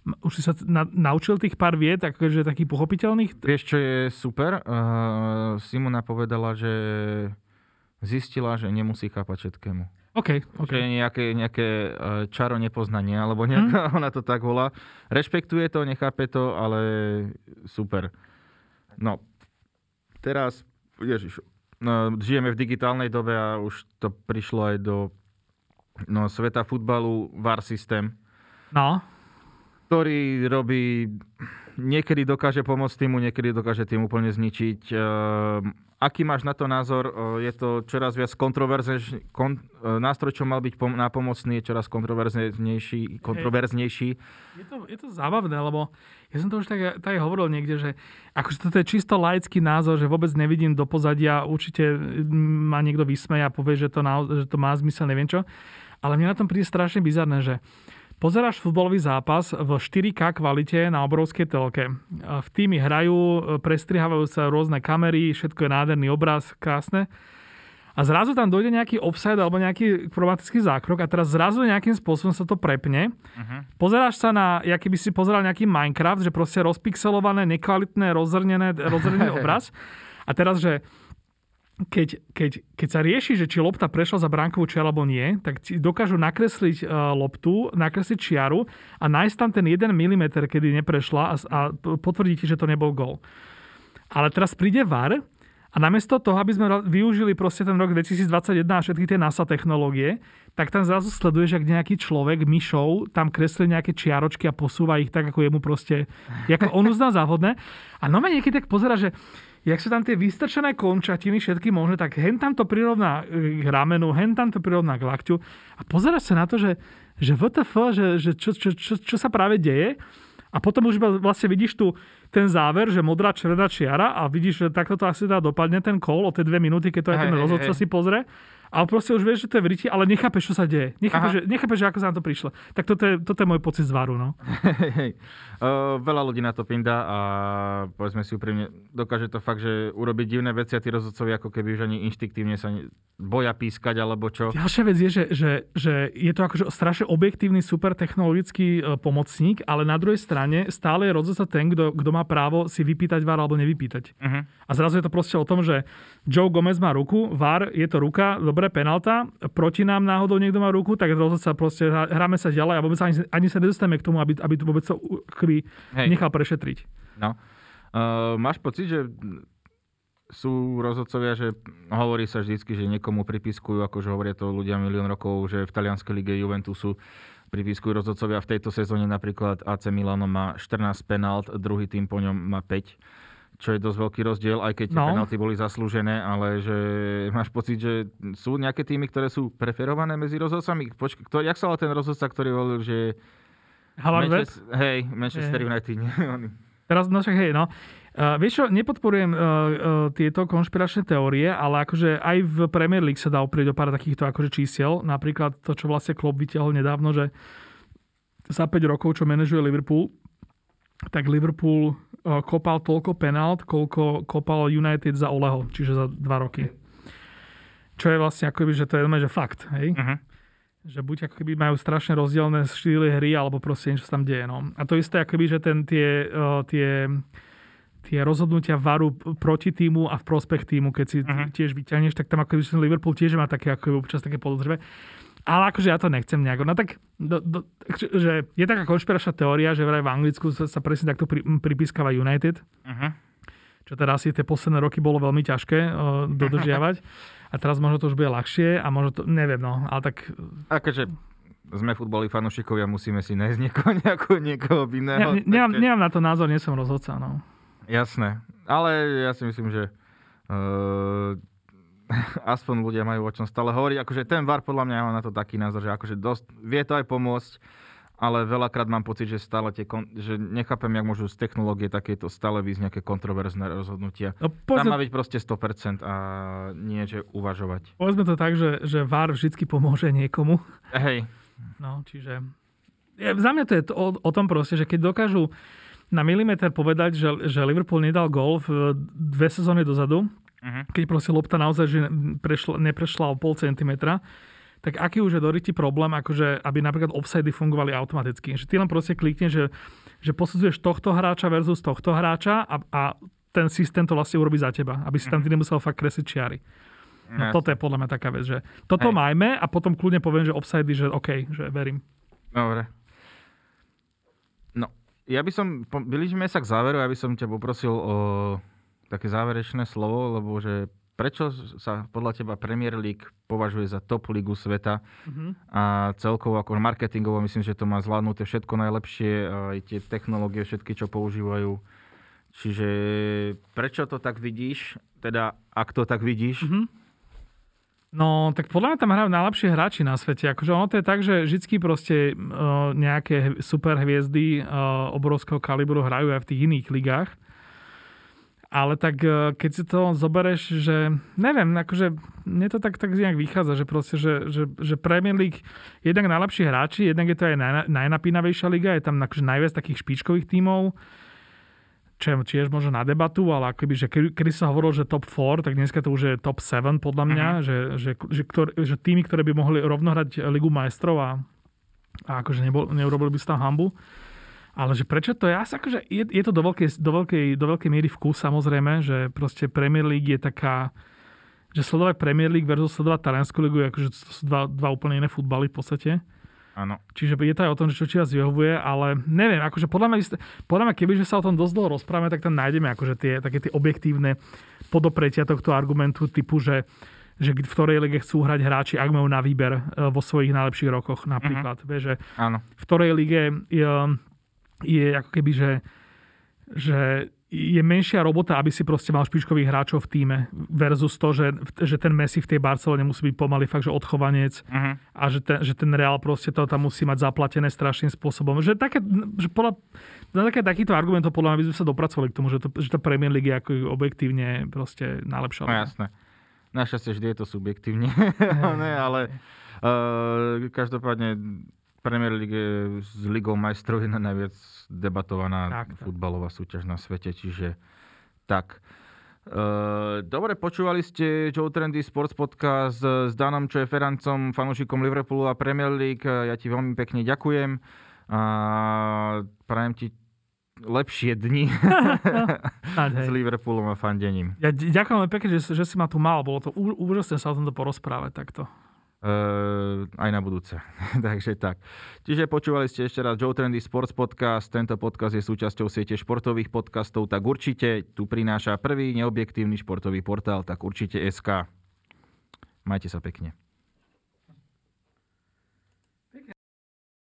už si sa na, naučil tých pár vied, akože takých pochopiteľných? Vieš, čo je super? Uh, Simona povedala, že zistila, že nemusí chápať všetkému. OK, OK. Že nejaké, nejaké e, čaro nepoznanie, alebo nejaká, hmm. ona to tak volá. Rešpektuje to, nechápe to, ale super. No, teraz, ježiš, no, žijeme v digitálnej dobe a už to prišlo aj do no, sveta futbalu VAR systém. No. Ktorý robí niekedy dokáže pomôcť týmu, niekedy dokáže tým úplne zničiť. Ehm, aký máš na to názor? Je to čoraz viac kontroverzne, kon, e, nástroj, čo mal byť pom- nápomocný, je čoraz kontroverznejší. kontroverznejší. Je to, je to zábavné, lebo ja som to už tak, tak hovoril niekde, že akože toto je čisto laický názor, že vôbec nevidím do pozadia, určite ma niekto vysmeje a povie, že to, na, že to má zmysel, neviem čo. Ale mne na tom príde strašne bizarné, že Pozeráš futbalový zápas v 4K kvalite na obrovskej telke. V týmy hrajú, prestrihávajú sa rôzne kamery, všetko je nádherný obraz, krásne. A zrazu tam dojde nejaký offside alebo nejaký problematický zákrok a teraz zrazu nejakým spôsobom sa to prepne. Uh-huh. Pozeráš sa na, aký by si pozeral nejaký Minecraft, že proste rozpixelované, nekvalitné, rozrnené, rozrnený obraz. A teraz, že keď, keď, keď sa rieši, že či lopta prešla za bránkovú čiaru alebo nie, tak dokážu nakresliť uh, loptu, nakresliť čiaru a nájsť tam ten 1 mm, kedy neprešla a, a potvrdiť, že to nebol gol. Ale teraz príde VAR a namiesto toho, aby sme využili proste ten rok 2021 a všetky tie NASA technológie, tak tam zrazu sleduješ, ak nejaký človek myšou tam kreslí nejaké čiaročky a posúva ich tak, ako jemu proste, ako on uzná závodné. A no niekedy tak pozera, že jak sú tam tie vystrčené končatiny, všetky možné, tak hen tam to prirovná k ramenu, hen tam to prirovná k lakťu. A pozeráš sa na to, že, že VTF, že, že čo, čo, čo, čo sa práve deje? A potom už vlastne vidíš tu ten záver, že modrá červená čiara a vidíš, že takto to asi dá dopadne ten kol o tie dve minúty, keď to aj ten rozhodca si pozrie ale proste už vieš, že to je v riti, ale nechápeš, čo sa deje. Nechápeš, že, nechápeš že ako sa na to prišlo. Tak toto je, toto je môj pocit z varu. No. uh, veľa ľudí na to pinda a povedzme si úprimne, dokáže to fakt, že urobiť divné veci a tí rozhodcovi ako keby už ani inštiktívne sa boja pískať alebo čo. Ďalšia vec je, že, že, že je to akože strašne objektívny, super technologický uh, pomocník, ale na druhej strane stále je rozhodca ten, kto, kto má právo si vypýtať VAR alebo nevypýtať. Uh-huh. A zrazu je to proste o tom, že Joe Gomez má ruku, VAR je to ruka, dobre, dobre, penalta, proti nám náhodou niekto má ruku, tak sa proste hráme sa ďalej a vôbec ani, ani sa nedostaneme k tomu, aby, aby to vôbec sa keby nechal prešetriť. No. Uh, máš pocit, že sú rozhodcovia, že hovorí sa vždycky, že niekomu pripiskujú, akože hovoria to ľudia milión rokov, že v talianskej lige Juventusu pripiskujú rozhodcovia v tejto sezóne napríklad AC Milano má 14 penalt, druhý tým po ňom má 5 čo je dosť veľký rozdiel, aj keď no. penalty boli zaslúžené, ale že máš pocit, že sú nejaké týmy, ktoré sú preferované medzi rozhodcami? Počkej, kto, jak sa ten rozhodca, ktorý hovoril, že... Manchester, hej, Manchester hey. United. Teraz, no však hej, no. Uh, vieš čo, nepodporujem uh, uh, tieto konšpiračné teórie, ale akože aj v Premier League sa dá oprieť o pár takýchto akože čísiel. Napríklad to, čo vlastne Klopp vytiahol nedávno, že za 5 rokov, čo manažuje Liverpool, tak Liverpool Eh, kopal toľko penalt, koľko kopal United za Oleho, čiže za dva roky. Čo je vlastne ako že to je že fakt, hej? Uh-huh. Že buď ako keby majú strašne rozdielne štýly hry, alebo proste niečo sa tam deje. No. A to isté, ako keby, že ten, tie, uh, tie, tie rozhodnutia varu proti týmu a v prospech týmu, keď si uh-huh. tiež vyťahneš, tak tam ako keby Liverpool tiež má také, ako občas také podozrivé. Ale akože ja to nechcem nejako. No tak, do, do, že je taká konšpiračná teória, že vraj v Anglicku sa, sa presne takto pri, pripískava United. Uh-huh. Čo teda asi tie posledné roky bolo veľmi ťažké uh, dodržiavať. A teraz možno to už bude ľahšie a možno to, neviem, no, ale tak... Akože sme futboli fanúšikovia, musíme si nájsť niekoho, nejakú, niekoho iného. Ne, ne, nemám, nemám na to názor, nie som rozhodca, no. Jasné, ale ja si myslím, že uh, aspoň ľudia majú o čom stále hovoriť. Akože ten VAR podľa mňa má na to taký názor, že akože dosť, vie to aj pomôcť, ale veľakrát mám pocit, že stále tie, kon- že nechápem, jak môžu z technológie takéto stále výsť nejaké kontroverzné rozhodnutia. No, povedzme, Tam má byť proste 100% a nie, že uvažovať. Povedzme to tak, že, že VAR vždy pomôže niekomu. Hej. No, čiže... Ja, za mňa to je to, o, o tom proste, že keď dokážu na milimeter povedať, že, že Liverpool nedal gol v dve sezóny dozadu, uh-huh. keď proste lopta naozaj že prešla, neprešla o pol centimetra, tak aký už je doriti problém, akože, aby napríklad offside fungovali automaticky. Že ty len proste klikne, že, že posudzuješ tohto hráča versus tohto hráča a, a ten systém to vlastne urobí za teba, aby si tam ty mhm. nemusel fakt kresliť čiary. No, toto je podľa mňa taká vec, že toto Hej. majme a potom kľudne poviem, že offside, že OK, že verím. Dobre. No, ja by som, blížime sa k záveru, ja by som ťa poprosil o také záverečné slovo, lebo že prečo sa podľa teba Premier League považuje za top ligu sveta mm-hmm. a celkovo ako marketingovo myslím, že to má zvládnuté všetko najlepšie, aj tie technológie všetky, čo používajú. Čiže prečo to tak vidíš? Teda, ak to tak vidíš? Mm-hmm. No, tak podľa mňa tam hrajú najlepšie hráči na svete. Akože ono to je tak, že vždy proste uh, nejaké super hviezdy uh, obrovského kalibru hrajú aj v tých iných ligách. Ale tak uh, keď si to zobereš, že neviem, akože mne to tak, tak nejak vychádza, že proste, že, že, že Premier League jednak najlepší hráči, jednak je to aj naj, najnapínavejšia liga, je tam akože najviac takých špičkových tímov čo je tiež možno na debatu, ale akoby, že kedy, sa hovorilo, že top 4, tak dneska to už je top 7 podľa mňa, mm-hmm. že, že, že, ktor, že tými, ktoré by mohli rovno hrať Ligu majstrov a, a akože nebol, neurobili by si tam hambu. Ale že prečo to je? Asi akože je, je to do veľkej, do, veľkej, do veľkej miery vkus samozrejme, že proste Premier League je taká, že sledovať Premier League versus sledovať Taliansku ligu, akože to sú dva, dva úplne iné futbaly v podstate. Áno. Čiže je to aj o tom, že čo či vás vyhovuje, ale neviem, akože podľa mňa, podľa mňa keby sa o tom dosť dlho rozprávame, tak tam nájdeme akože tie, také tie objektívne podopretia tohto argumentu typu, že že v ktorej lige chcú hrať hráči, ak majú na výber e, vo svojich najlepších rokoch napríklad. Uh-huh. Vie, že Áno. V ktorej lige je, je ako keby, že, že je menšia robota, aby si proste mal špičkových hráčov v týme versus to, že, že ten Messi v tej Barcelone musí byť pomaly fakt, že odchovanec uh-huh. a že ten, že ten Real proste to tam musí mať zaplatené strašným spôsobom. Že, také, že podľa, na také, takýto argumentov podľa mňa by sme sa dopracovali k tomu, že, to, že tá Premier League je ako objektívne proste najlepšia. No jasné. Našťastie vždy je to subjektívne, ne, ale uh, každopádne Premier League s Ligou majstrov je najviac debatovaná tak, tak. futbalová súťaž na svete, čiže tak. Uh, dobre, počúvali ste Joe Trendy Sports Podcast s Danom, čo je Ferancom, fanúšikom Liverpoolu a Premier League. Ja ti veľmi pekne ďakujem a prajem ti lepšie dni s Liverpoolom a fandením. Ja ďakujem pekne, že, že si ma tu mal. Bolo to úžasné sa o tomto porozprávať takto. Uh, aj na budúce. Takže tak. Čiže počúvali ste ešte raz Joe Trendy Sports Podcast. Tento podcast je súčasťou siete športových podcastov, tak určite tu prináša prvý neobjektívny športový portál, tak určite SK. Majte sa pekne.